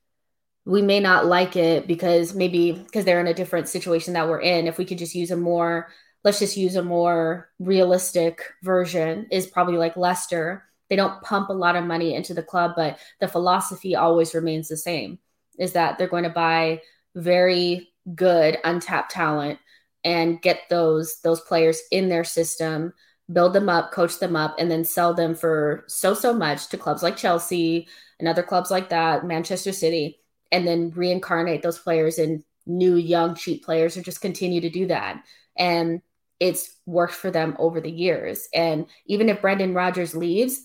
[SPEAKER 1] we may not like it because maybe because they're in a different situation that we're in. If we could just use a more, let's just use a more realistic version, is probably like Leicester. They don't pump a lot of money into the club, but the philosophy always remains the same is that they're going to buy very good untapped talent and get those those players in their system build them up, coach them up, and then sell them for so, so much to clubs like Chelsea and other clubs like that, Manchester City, and then reincarnate those players in new, young, cheap players or just continue to do that. And it's worked for them over the years. And even if Brendan Rodgers leaves,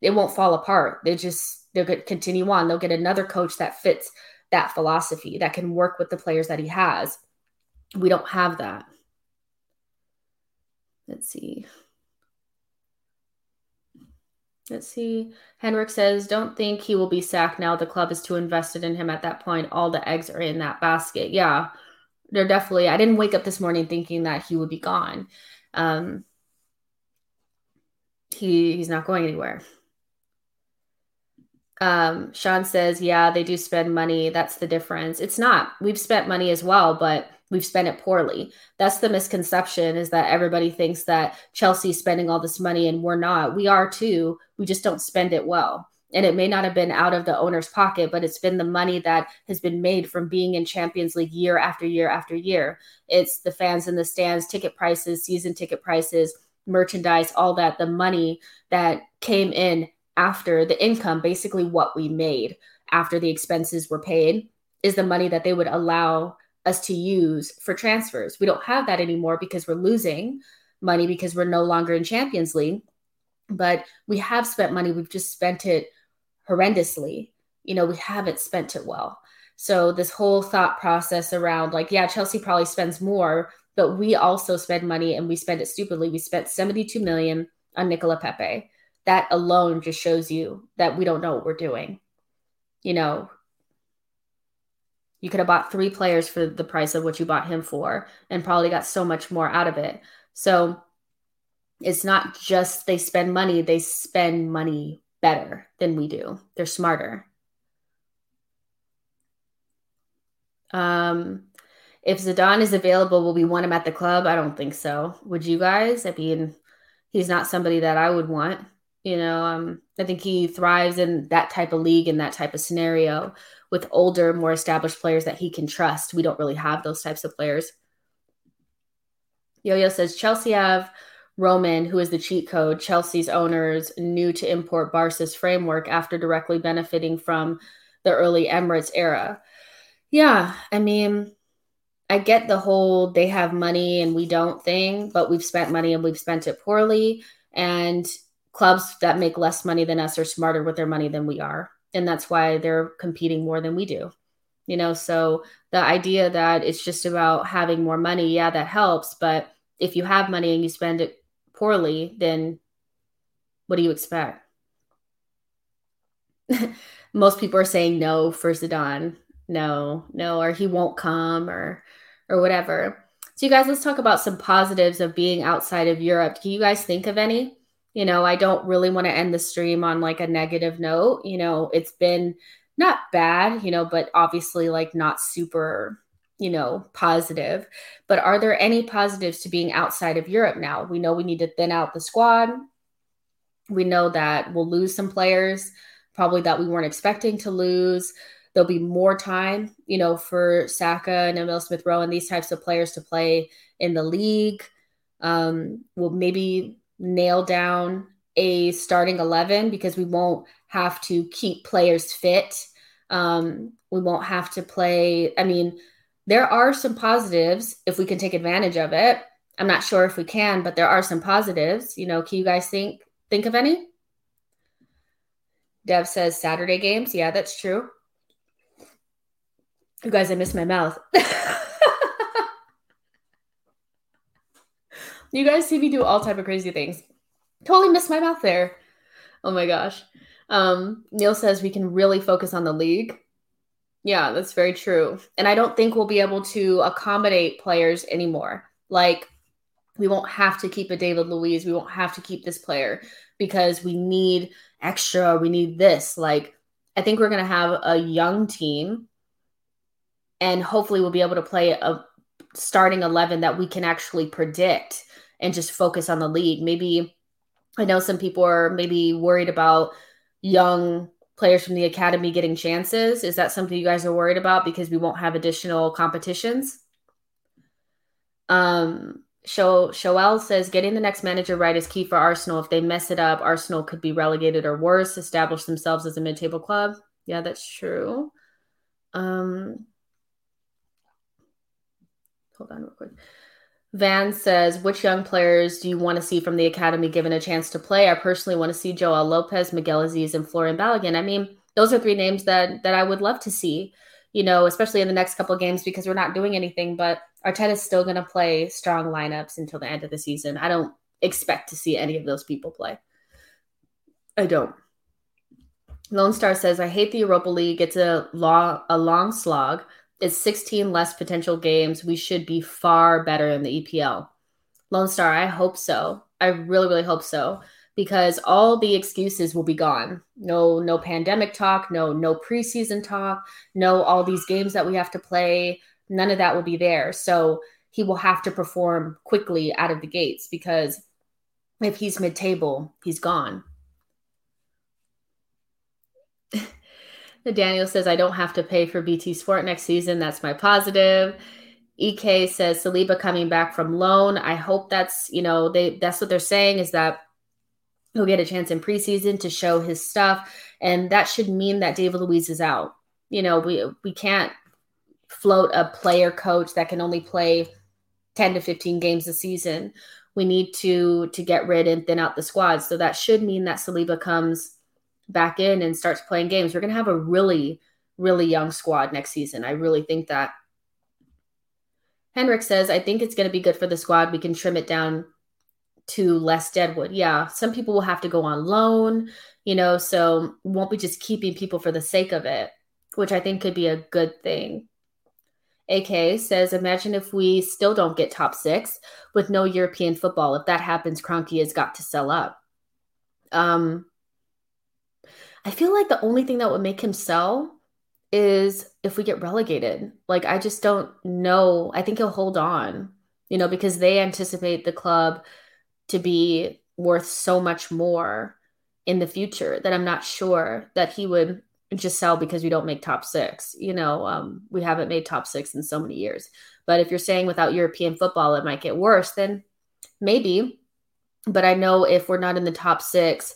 [SPEAKER 1] it won't fall apart. They just, they'll continue on. They'll get another coach that fits that philosophy that can work with the players that he has. We don't have that. Let's see. Let's see. Henrik says, don't think he will be sacked now. The club is too invested in him at that point. All the eggs are in that basket. Yeah, they're definitely. I didn't wake up this morning thinking that he would be gone. Um, he he's not going anywhere. Um, Sean says, yeah, they do spend money. That's the difference. It's not. We've spent money as well, but we've spent it poorly. That's the misconception is that everybody thinks that Chelsea's spending all this money and we're not. We are too. We just don't spend it well. And it may not have been out of the owner's pocket, but it's been the money that has been made from being in Champions League year after year after year. It's the fans in the stands, ticket prices, season ticket prices, merchandise, all that, the money that came in after the income, basically what we made after the expenses were paid, is the money that they would allow us to use for transfers. We don't have that anymore because we're losing money because we're no longer in Champions League. But we have spent money, we've just spent it horrendously. You know, we haven't spent it well. So this whole thought process around like, yeah, Chelsea probably spends more, but we also spend money and we spend it stupidly. We spent 72 million on Nicola Pepe. That alone just shows you that we don't know what we're doing. You know, you could have bought three players for the price of what you bought him for and probably got so much more out of it. So it's not just they spend money, they spend money better than we do. They're smarter. Um, if Zidane is available, will we want him at the club? I don't think so. Would you guys? I mean, he's not somebody that I would want. You know, um, I think he thrives in that type of league in that type of scenario with older, more established players that he can trust. We don't really have those types of players. Yo Yo says Chelsea have Roman, who is the cheat code. Chelsea's owners new to import Barca's framework after directly benefiting from the early Emirates era. Yeah, I mean, I get the whole they have money and we don't thing, but we've spent money and we've spent it poorly. And clubs that make less money than us are smarter with their money than we are. And that's why they're competing more than we do. You know, so the idea that it's just about having more money, yeah, that helps. But if you have money and you spend it poorly, then what do you expect? Most people are saying no for Zidane. No, no, or he won't come or or whatever. So you guys, let's talk about some positives of being outside of Europe. Can you guys think of any? You know, I don't really want to end the stream on like a negative note. You know, it's been not bad, you know, but obviously like not super, you know, positive. But are there any positives to being outside of Europe now? We know we need to thin out the squad. We know that we'll lose some players, probably that we weren't expecting to lose. There'll be more time, you know, for Saka and Emile Smith Rowe and these types of players to play in the league. Um, we'll maybe nail down a starting 11 because we won't have to keep players fit. Um, we won't have to play. I mean, there are some positives if we can take advantage of it. I'm not sure if we can, but there are some positives. You know, can you guys think think of any? Dev says Saturday games. Yeah, that's true. You guys, I missed my mouth. you guys see me do all type of crazy things. Totally missed my mouth there. Oh my gosh. Um, Neil says we can really focus on the league. Yeah, that's very true. And I don't think we'll be able to accommodate players anymore. Like, we won't have to keep a David Luiz. We won't have to keep this player because we need extra. We need this. Like, I think we're going to have a young team and hopefully we'll be able to play a starting 11 that we can actually predict and just focus on the league. Maybe I know some people are maybe worried about young players from the academy getting chances. Is that something you guys are worried about because we won't have additional competitions? Um, Show Shoel says getting the next manager right is key for Arsenal. If they mess it up, Arsenal could be relegated or worse, establish themselves as a mid-table club. Yeah, that's true. Um, hold on real quick. Van says, which young players do you want to see from the academy given a chance to play? I personally want to see Joel Lopez, Miguel Azeez, and Folarin Balogun. I mean, those are three names that that I would love to see, you know, especially in the next couple games because we're not doing anything. But Arteta's still going to play strong lineups until the end of the season. I don't expect to see any of those people play. I don't. Lone Star says, I hate the Europa League. It's a long, a long slog. It's 16 less potential games. We should be far better in the EPL. Lone Star, I hope so. I really, really hope so because all the excuses will be gone. No, no pandemic talk, no, no preseason talk, no all these games that we have to play. None of that will be there. So he will have to perform quickly out of the gates because if he's mid-table, he's gone. Daniel says, I don't have to pay for BT Sport next season. That's my positive. EK says Saliba coming back from loan. I hope that's, you know, they that's what they're saying is that he'll get a chance in preseason to show his stuff. And that should mean that David Luiz is out. You know, we we can't float a player coach that can only play 10 to 15 games a season. We need to to get rid and thin out the squad. So that should mean that Saliba comes back in and starts playing games, we're going to have a really, really young squad next season. I really think that. Henrik says, I think it's going to be good for the squad. We can trim it down to less deadwood. Yeah, some people will have to go on loan, you know, so won't be just keeping people for the sake of it, which I think could be a good thing. AK says, imagine if we still don't get top six with no European football. If that happens, Kroenke has got to sell up. Um, I feel like the only thing that would make him sell is if we get relegated. Like I just don't know. I think he'll hold on, you know, because they anticipate the club to be worth so much more in the future that I'm not sure that he would just sell because we don't make top six. You know, um, we haven't made top six in so many years. But if you're saying without European football, it might get worse, then maybe. But I know if we're not in the top six,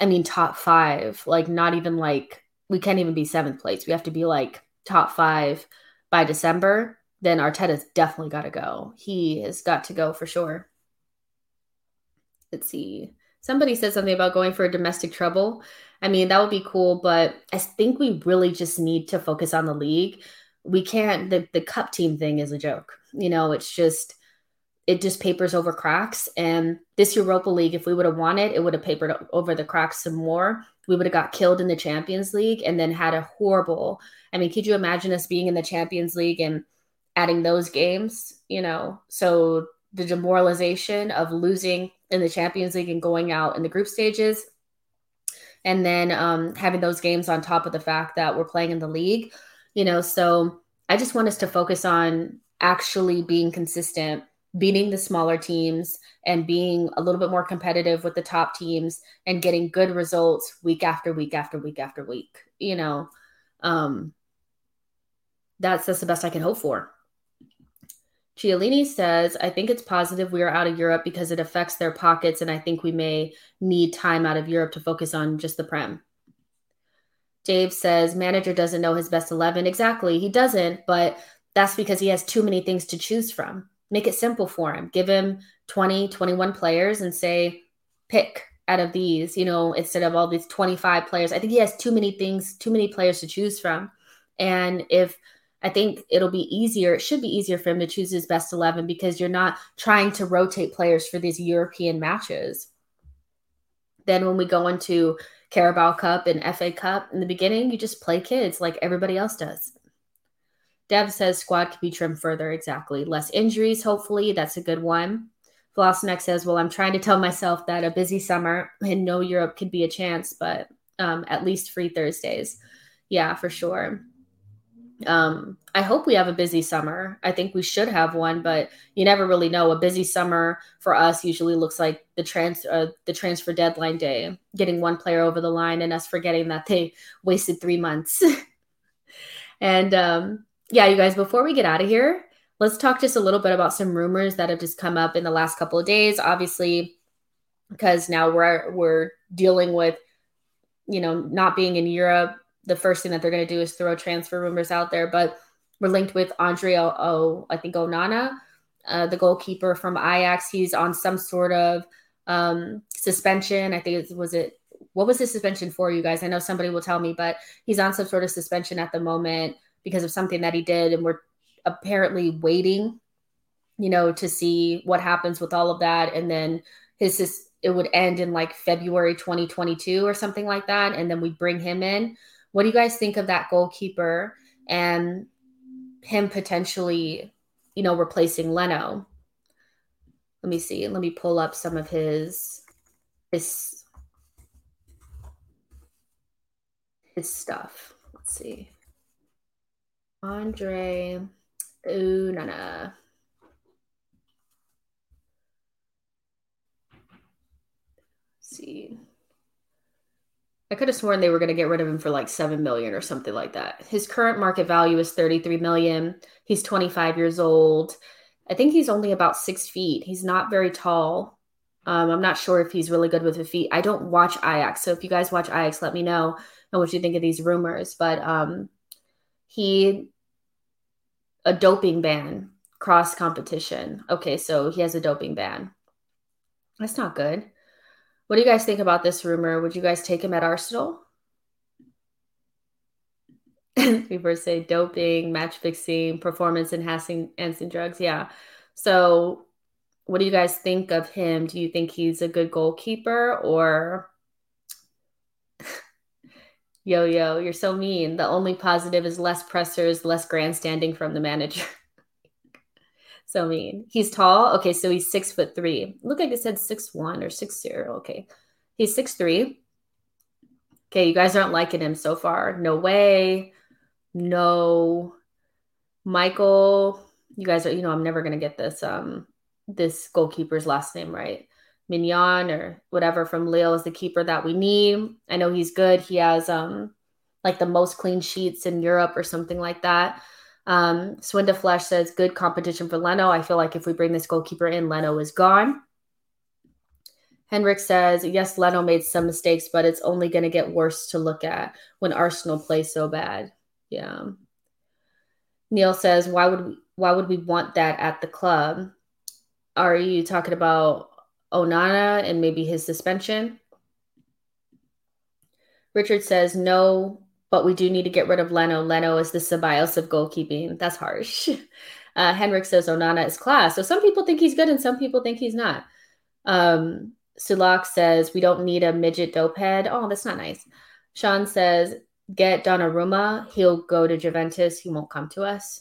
[SPEAKER 1] I mean, top five, like not even like we can't even be seventh place. We have to be like top five by December. Then Arteta's definitely got to go. He has got to go for sure. Let's see. Somebody said something about going for a domestic trouble. I mean, that would be cool, but I think we really just need to focus on the league. We can't the, the cup team thing is a joke. You know, it's just it just papers over cracks. And this Europa League, if we would have won it, it would have papered over the cracks some more. We would have got killed in the Champions League and then had a horrible. I mean, could you imagine us being in the Champions League and adding those games? You know, so the demoralization of losing in the Champions League and going out in the group stages. And then um, having those games on top of the fact that we're playing in the league, you know. So I just want us to focus on actually being consistent, beating the smaller teams, and being a little bit more competitive with the top teams and getting good results week after week after week after week. You know, um, that's that's the best I can hope for. Chiellini says, I think it's positive we are out of Europe because it affects their pockets, and I think we may need time out of Europe to focus on just the Prem. Dave says, manager doesn't know his best 11. Exactly. He doesn't, but that's because he has too many things to choose from. Make it simple for him. Give him 20, 21 players and say, pick out of these, you know, instead of all these 25 players. I think he has too many things, too many players to choose from. And if I think it'll be easier. It should be easier for him to choose his best 11 because you're not trying to rotate players for these European matches. Then when we go into Carabao Cup and FA Cup in the beginning, you just play kids like everybody else does. Dev says squad could be trimmed further. Exactly. Less injuries, hopefully. That's a good one. Velocinex says, Well, I'm trying to tell myself that a busy summer and no Europe could be a chance, but um, at least free Thursdays. Yeah, for sure um, I hope we have a busy summer. I think we should have one, but you never really know. A busy summer for us usually looks like the trans uh, the transfer deadline day, getting one player over the line, and us forgetting that they wasted three months. and um, yeah, you guys, before we get out of here, let's talk just a little bit about some rumors that have just come up in the last couple of days. Obviously, because now we're we're dealing with you know not being in Europe the first thing that they're going to do is throw transfer rumors out there. But we're linked with Andre I think Onana, uh, the goalkeeper from Ajax. He's on some sort of um, suspension. I think it was it. What was the suspension for, you guys? I know somebody will tell me, but he's on some sort of suspension at the moment because of something that he did, and we're apparently waiting, you know, to see what happens with all of that, and then his it would end in like February 2022 or something like that, and then we bring him in. What do you guys think of that goalkeeper and him potentially, you know, replacing Leno? Let me see. Let me pull up some of his his his stuff. Let's see. Andre Onana. see. I could have sworn they were going to get rid of him for like 7 million or something like that. His current market value is 33 million. He's 25 years old. I think he's only about six feet. He's not very tall. Um, I'm not sure if he's really good with the feet. I don't watch Ajax. So if you guys watch Ajax, let me know what you think of these rumors. But um, he, a doping ban, cross competition. Okay, so he has a doping ban. That's not good. What do you guys think about this rumor? Would you guys take him at Arsenal? People say doping, match fixing, performance enhancing, enhancing drugs. Yeah. So, what do you guys think of him? Do you think he's a good goalkeeper or? Yo, yo, you're so mean. The only positive is less pressers, less grandstanding from the manager. So mean. He's tall. Okay, so he's six foot three. Look like it said six one or six zero. Okay. He's six three. Okay, you guys aren't liking him so far. No way. No. Michael, you guys are, you know, I'm never gonna get this um this goalkeeper's last name right. Maignan or whatever from Lille is the keeper that we need. I know he's good. He has um like the most clean sheets in Europe or something like that. Um, Swinda Flesh says, good competition for Leno. I feel like if we bring this goalkeeper in, Leno is gone. Henrik says, yes, Leno made some mistakes, but it's only going to get worse to look at when Arsenal plays so bad. Yeah. Neil says, why would we, why would we want that at the club? Are you talking about Onana and maybe his suspension. Richard says no, but we do need to get rid of Leno. Leno is the Ceballos of goalkeeping. That's harsh. Uh, Henrik says Onana is class. So some people think he's good and some people think he's not. Um, Sulak says we don't need a midget dope head. Oh, that's not nice. Sean says get Donnarumma. He'll go to Juventus. He won't come to us.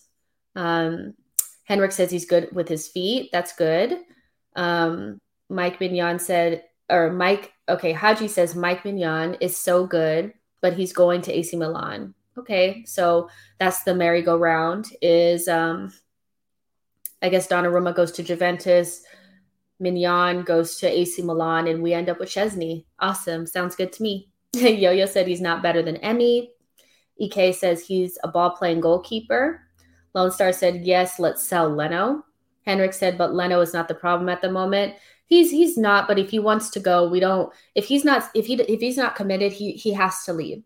[SPEAKER 1] Um, Henrik says he's good with his feet. That's good. Um, Mike Maignan said, or Mike, okay, Haji says Mike Maignan is so good, but he's going to AC Milan. Okay, so that's the merry-go-round is um I guess Donnarumma goes to Juventus, Maignan goes to AC Milan, and we end up with Szczesny. Awesome. Sounds good to me. Yo-Yo said he's not better than Emmy. EK says he's a ball playing goalkeeper. Lone Star said, yes, let's sell Leno. Henrik said, but Leno is not the problem at the moment. He's he's not, but if he wants to go, we don't if he's not if he if he's not committed, he he has to leave.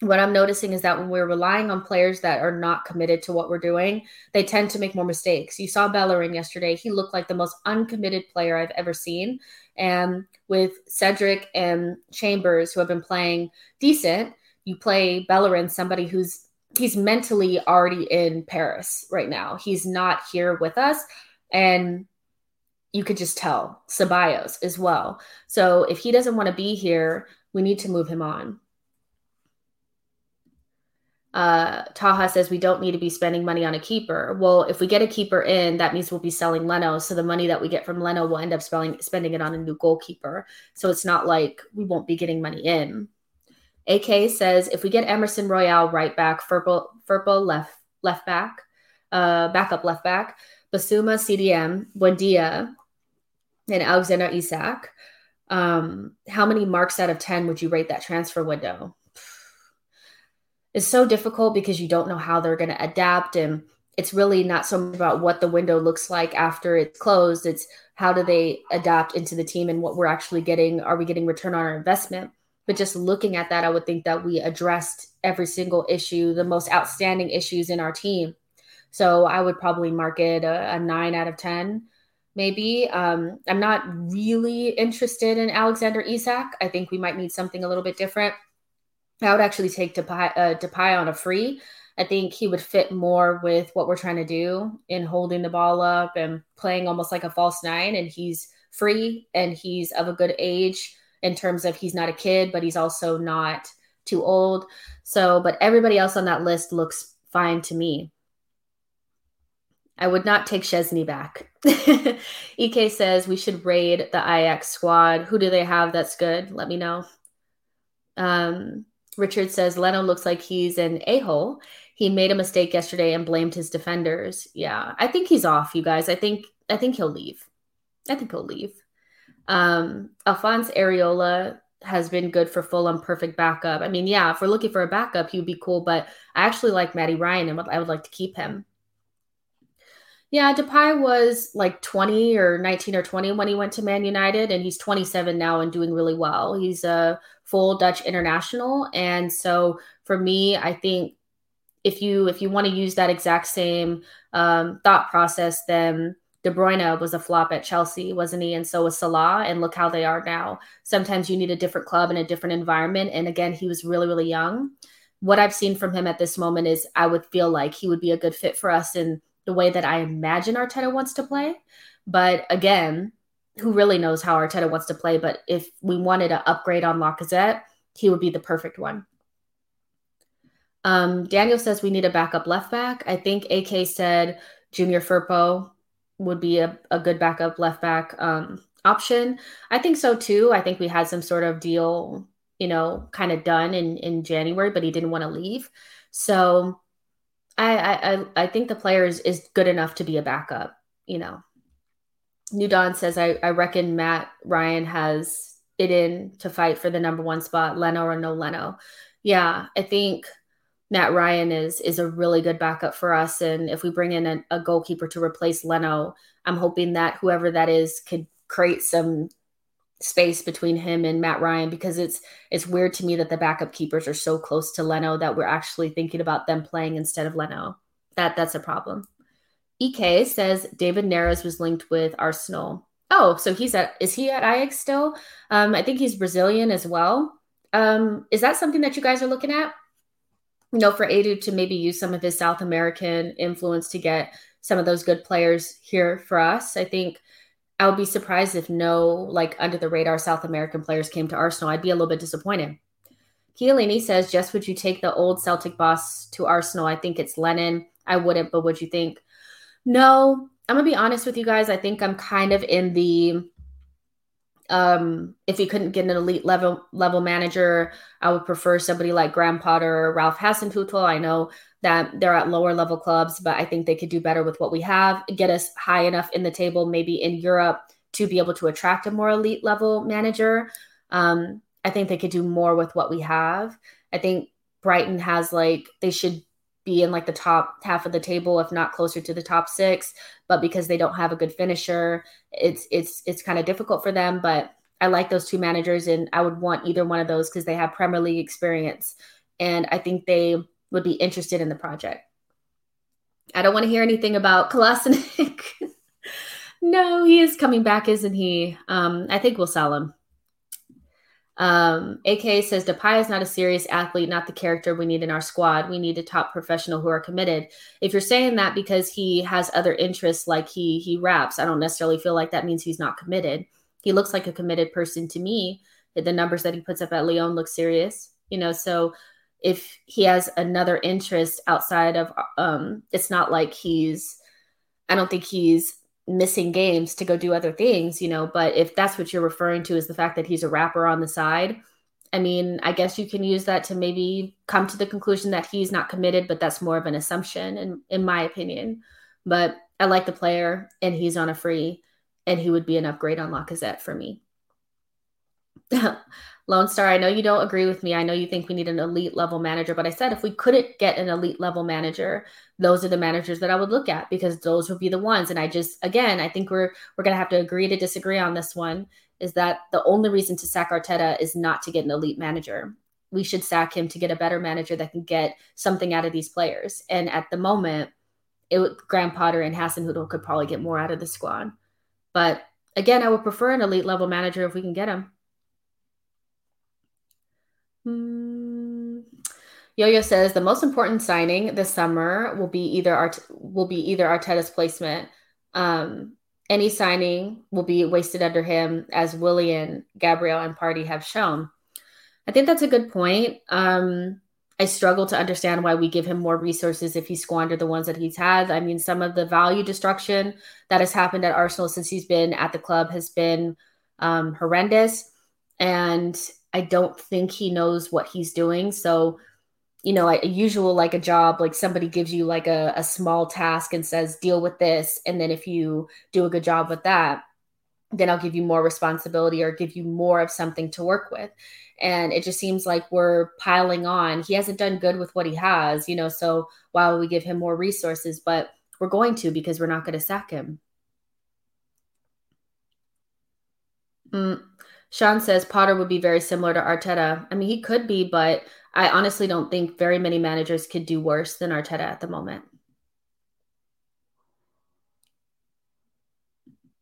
[SPEAKER 1] What I'm noticing is that when we're relying on players that are not committed to what we're doing, they tend to make more mistakes. You saw Bellerin yesterday. He looked like the most uncommitted player I've ever seen. And with Cedric and Chambers, who have been playing decent, you play Bellerin, somebody who's he's mentally already in Paris right now. He's not here with us. And you could just tell Ceballos as well. So if he doesn't want to be here, we need to move him on. Uh, Taha says we don't need to be spending money on a keeper. Well, if we get a keeper in, that means we'll be selling Leno. So the money that we get from Leno will end up spelling, spending it on a new goalkeeper. So it's not like we won't be getting money in. AK says if we get Emerson Royal right back, Firpo, Firpo left left back, uh, backup left back, Bissouma CDM, Buendia, and Alexander Isak, um, how many marks out of 10 would you rate that transfer window? It's so difficult because you don't know how they're going to adapt. And it's really not so much about what the window looks like after it's closed. It's how do they adapt into the team and what we're actually getting. Are we getting return on our investment? But just looking at that, I would think that we addressed every single issue, the most outstanding issues in our team. So I would probably mark it a, a nine out of 10, maybe. Um, I'm not really interested in Alexander Isak. I think we might need something a little bit different. I would actually take Depay, uh, Depay on a free. I think he would fit more with what we're trying to do in holding the ball up and playing almost like a false nine. And he's free and he's of a good age in terms of he's not a kid, but he's also not too old. So, but everybody else on that list looks fine to me. I would not take Szczesny back. EK says we should raid the Ajax squad. Who do they have that's good? Let me know. Um, Richard says Leno looks like he's an a hole. He made a mistake yesterday and blamed his defenders. Yeah, I think he's off, you guys. I think I think he'll leave. I think he'll leave. Um, Alphonse Areola has been good for Fulham, perfect backup. I mean, yeah, if we're looking for a backup, he would be cool. But I actually like Matty Ryan, and I would like to keep him. Yeah, Depay was like 20 or 19 or 20 when he went to Man United, and he's 27 now and doing really well. He's a full Dutch international, and so for me, I think if you if you want to use that exact same um, thought process, then De Bruyne was a flop at Chelsea, wasn't he? And so was Salah. And look how they are now. Sometimes you need a different club and a different environment. And again, he was really, really young. What I've seen from him at this moment is I would feel like he would be a good fit for us in the way that I imagine Arteta wants to play. But again, who really knows how Arteta wants to play? But if we wanted to upgrade on Lacazette, he would be the perfect one. Um, Daniel says we need a backup left back. I think AK said Junior Firpo would be a, a good backup left back um, option. I think so too. I think we had some sort of deal, you know, kind of done in in January, but he didn't want to leave. So I I I think the player is, is good enough to be a backup. You know, New Dawn says I I reckon Matt Ryan has it in to fight for the number one spot, Leno or no Leno. Yeah, I think Matt Ryan is is a really good backup for us. And if we bring in a, a goalkeeper to replace Leno, I'm hoping that whoever that is could create some space between him and Matt Ryan because it's it's weird to me that the backup keepers are so close to Leno that we're actually thinking about them playing instead of Leno. That that's a problem. EK says David Neres was linked with Arsenal. Oh, so he's at is he at Ajax still? Um, I think he's Brazilian as well. Um, is that something that you guys are looking at? You know, for Edu to maybe use some of his South American influence to get some of those good players here for us. I think I would be surprised if no like under the radar South American players came to Arsenal. I'd be a little bit disappointed. Chiellini says, Jess, would you take the old Celtic boss to Arsenal? I think it's Lennon. I wouldn't, but would you think? No, I'm gonna be honest with you guys. I think I'm kind of in the um if you couldn't get an elite level level manager, I would prefer somebody like Graham Potter or Ralph Hasenhüttl. I know that they're at lower level clubs, but I think they could do better with what we have, get us high enough in the table, maybe in Europe, to be able to attract a more elite level manager. Um, I think they could do more with what we have. I think Brighton has like they should be in like the top half of the table, if not closer to the top six. But because they don't have a good finisher, it's it's it's kind of difficult for them. But I like those two managers, and I would want either one of those because they have Premier League experience, and I think they would be interested in the project. I don't want to hear anything about Kolasinac. no, he is coming back, isn't he? Um, I think we'll sell him. Um, AK says Depay is not a serious athlete, not the character we need in our squad. We need a top professional who are committed. If you're saying that because he has other interests, like he he raps, I don't necessarily feel like that means he's not committed. He looks like a committed person to me. The numbers that he puts up at Lyon look serious, you know. So if he has another interest outside of, um, it's not like he's. I don't think he's missing games to go do other things, you know. But if that's what you're referring to is the fact that he's a rapper on the side, I mean, I guess you can use that to maybe come to the conclusion that he's not committed, but that's more of an assumption, in, in my opinion. But I like the player, and he's on a free, and he would be an upgrade on Lacazette for me. Lone Star, I know you don't agree with me. I know you think we need an elite level manager, but I said if we couldn't get an elite level manager, those are the managers that I would look at because those would be the ones. And I just, again, I think we're we're gonna have to agree to disagree on this one. Is that the only reason to sack Arteta is not to get an elite manager? We should sack him to get a better manager that can get something out of these players. And at the moment, it would, Graham Potter and Hasenhüttl could probably get more out of the squad. But again, I would prefer an elite level manager if we can get him. Mm. Yo-Yo says the most important signing this summer will be either Art will be either Arteta's placement. Um, any signing will be wasted under him, as Willian, Gabriel, and Partey have shown. I think that's a good point. Um, I struggle to understand why we give him more resources if he squandered the ones that he's had. I mean, some of the value destruction that has happened at Arsenal since he's been at the club has been um, horrendous. And I don't think he knows what he's doing. So, you know, a, usual like a job, like somebody gives you like a, a small task and says, deal with this. And then if you do a good job with that, then I'll give you more responsibility or give you more of something to work with. And it just seems like we're piling on. He hasn't done good with what he has, you know. So while we give him more resources, but we're going to because we're not going to sack him. Mm. Sean says Potter would be very similar to Arteta. I mean, he could be, but I honestly don't think very many managers could do worse than Arteta at the moment.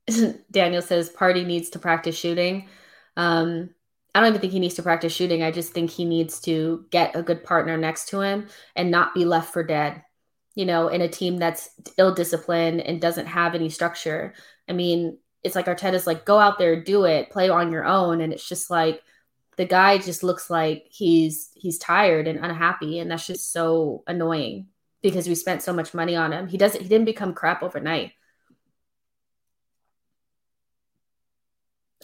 [SPEAKER 1] Daniel says Partey needs to practice shooting. Um, I don't even think he needs to practice shooting. I just think he needs to get a good partner next to him and not be left for dead, you know, in a team that's ill disciplined and doesn't have any structure. I mean, it's like Arteta's like, go out there, do it, play on your own. And it's just like the guy just looks like he's he's tired and unhappy. And that's just so annoying because we spent so much money on him. He doesn't he didn't become crap overnight.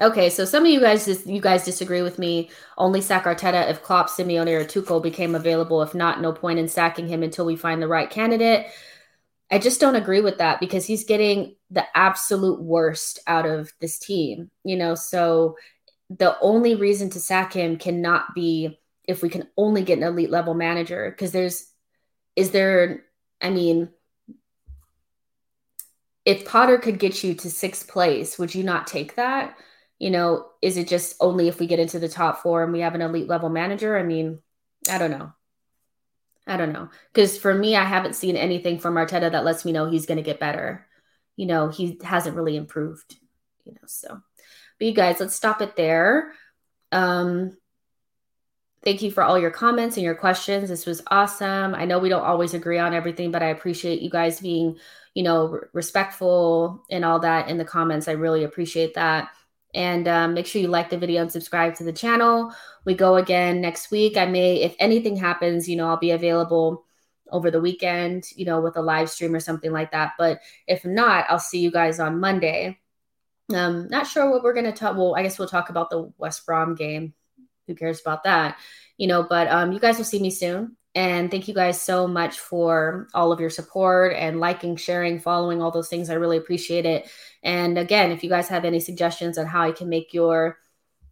[SPEAKER 1] Okay, so some of you guys just you guys disagree with me. Only sack Arteta if Klopp, Simeone, or Tuchel became available. If not, no point in sacking him until we find the right candidate. I just don't agree with that because he's getting the absolute worst out of this team, you know. So the only reason to sack him cannot be if we can only get an elite level manager because there's is there I mean if Potter could get you to sixth place, would you not take that? You know, is it just only if we get into the top four and we have an elite level manager? I mean, I don't know. I don't know. Because for me, I haven't seen anything from Arteta that lets me know he's going to get better. You know, he hasn't really improved. you know, so but you guys, let's stop it there. Um, thank you for all your comments and your questions. This was awesome. I know we don't always agree on everything, but I appreciate you guys being, you know, respectful and all that in the comments. I really appreciate that. And um, make sure you like the video and subscribe to the channel. We go again next week. I may, if anything happens, you know, I'll be available over the weekend, you know, with a live stream or something like that. But if not, I'll see you guys on Monday. Um, not sure what we're gonna talk. Well, I guess we'll talk about the West Brom game. Who cares about that? You know, but um, you guys will see me soon. And thank you guys so much for all of your support and liking, sharing, following, all those things. I really appreciate it. And again, if you guys have any suggestions on how I can make your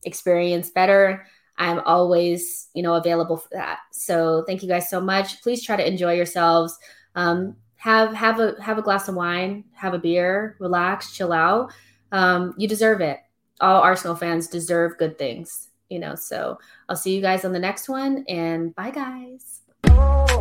[SPEAKER 1] experience better, I'm always, you know, available for that. So thank you guys so much. Please try to enjoy yourselves. Um, have have a have a glass of wine, have a beer, relax, chill out. Um, you deserve it. All Arsenal fans deserve good things, you know. So I'll see you guys on the next one, and bye, guys. Oh.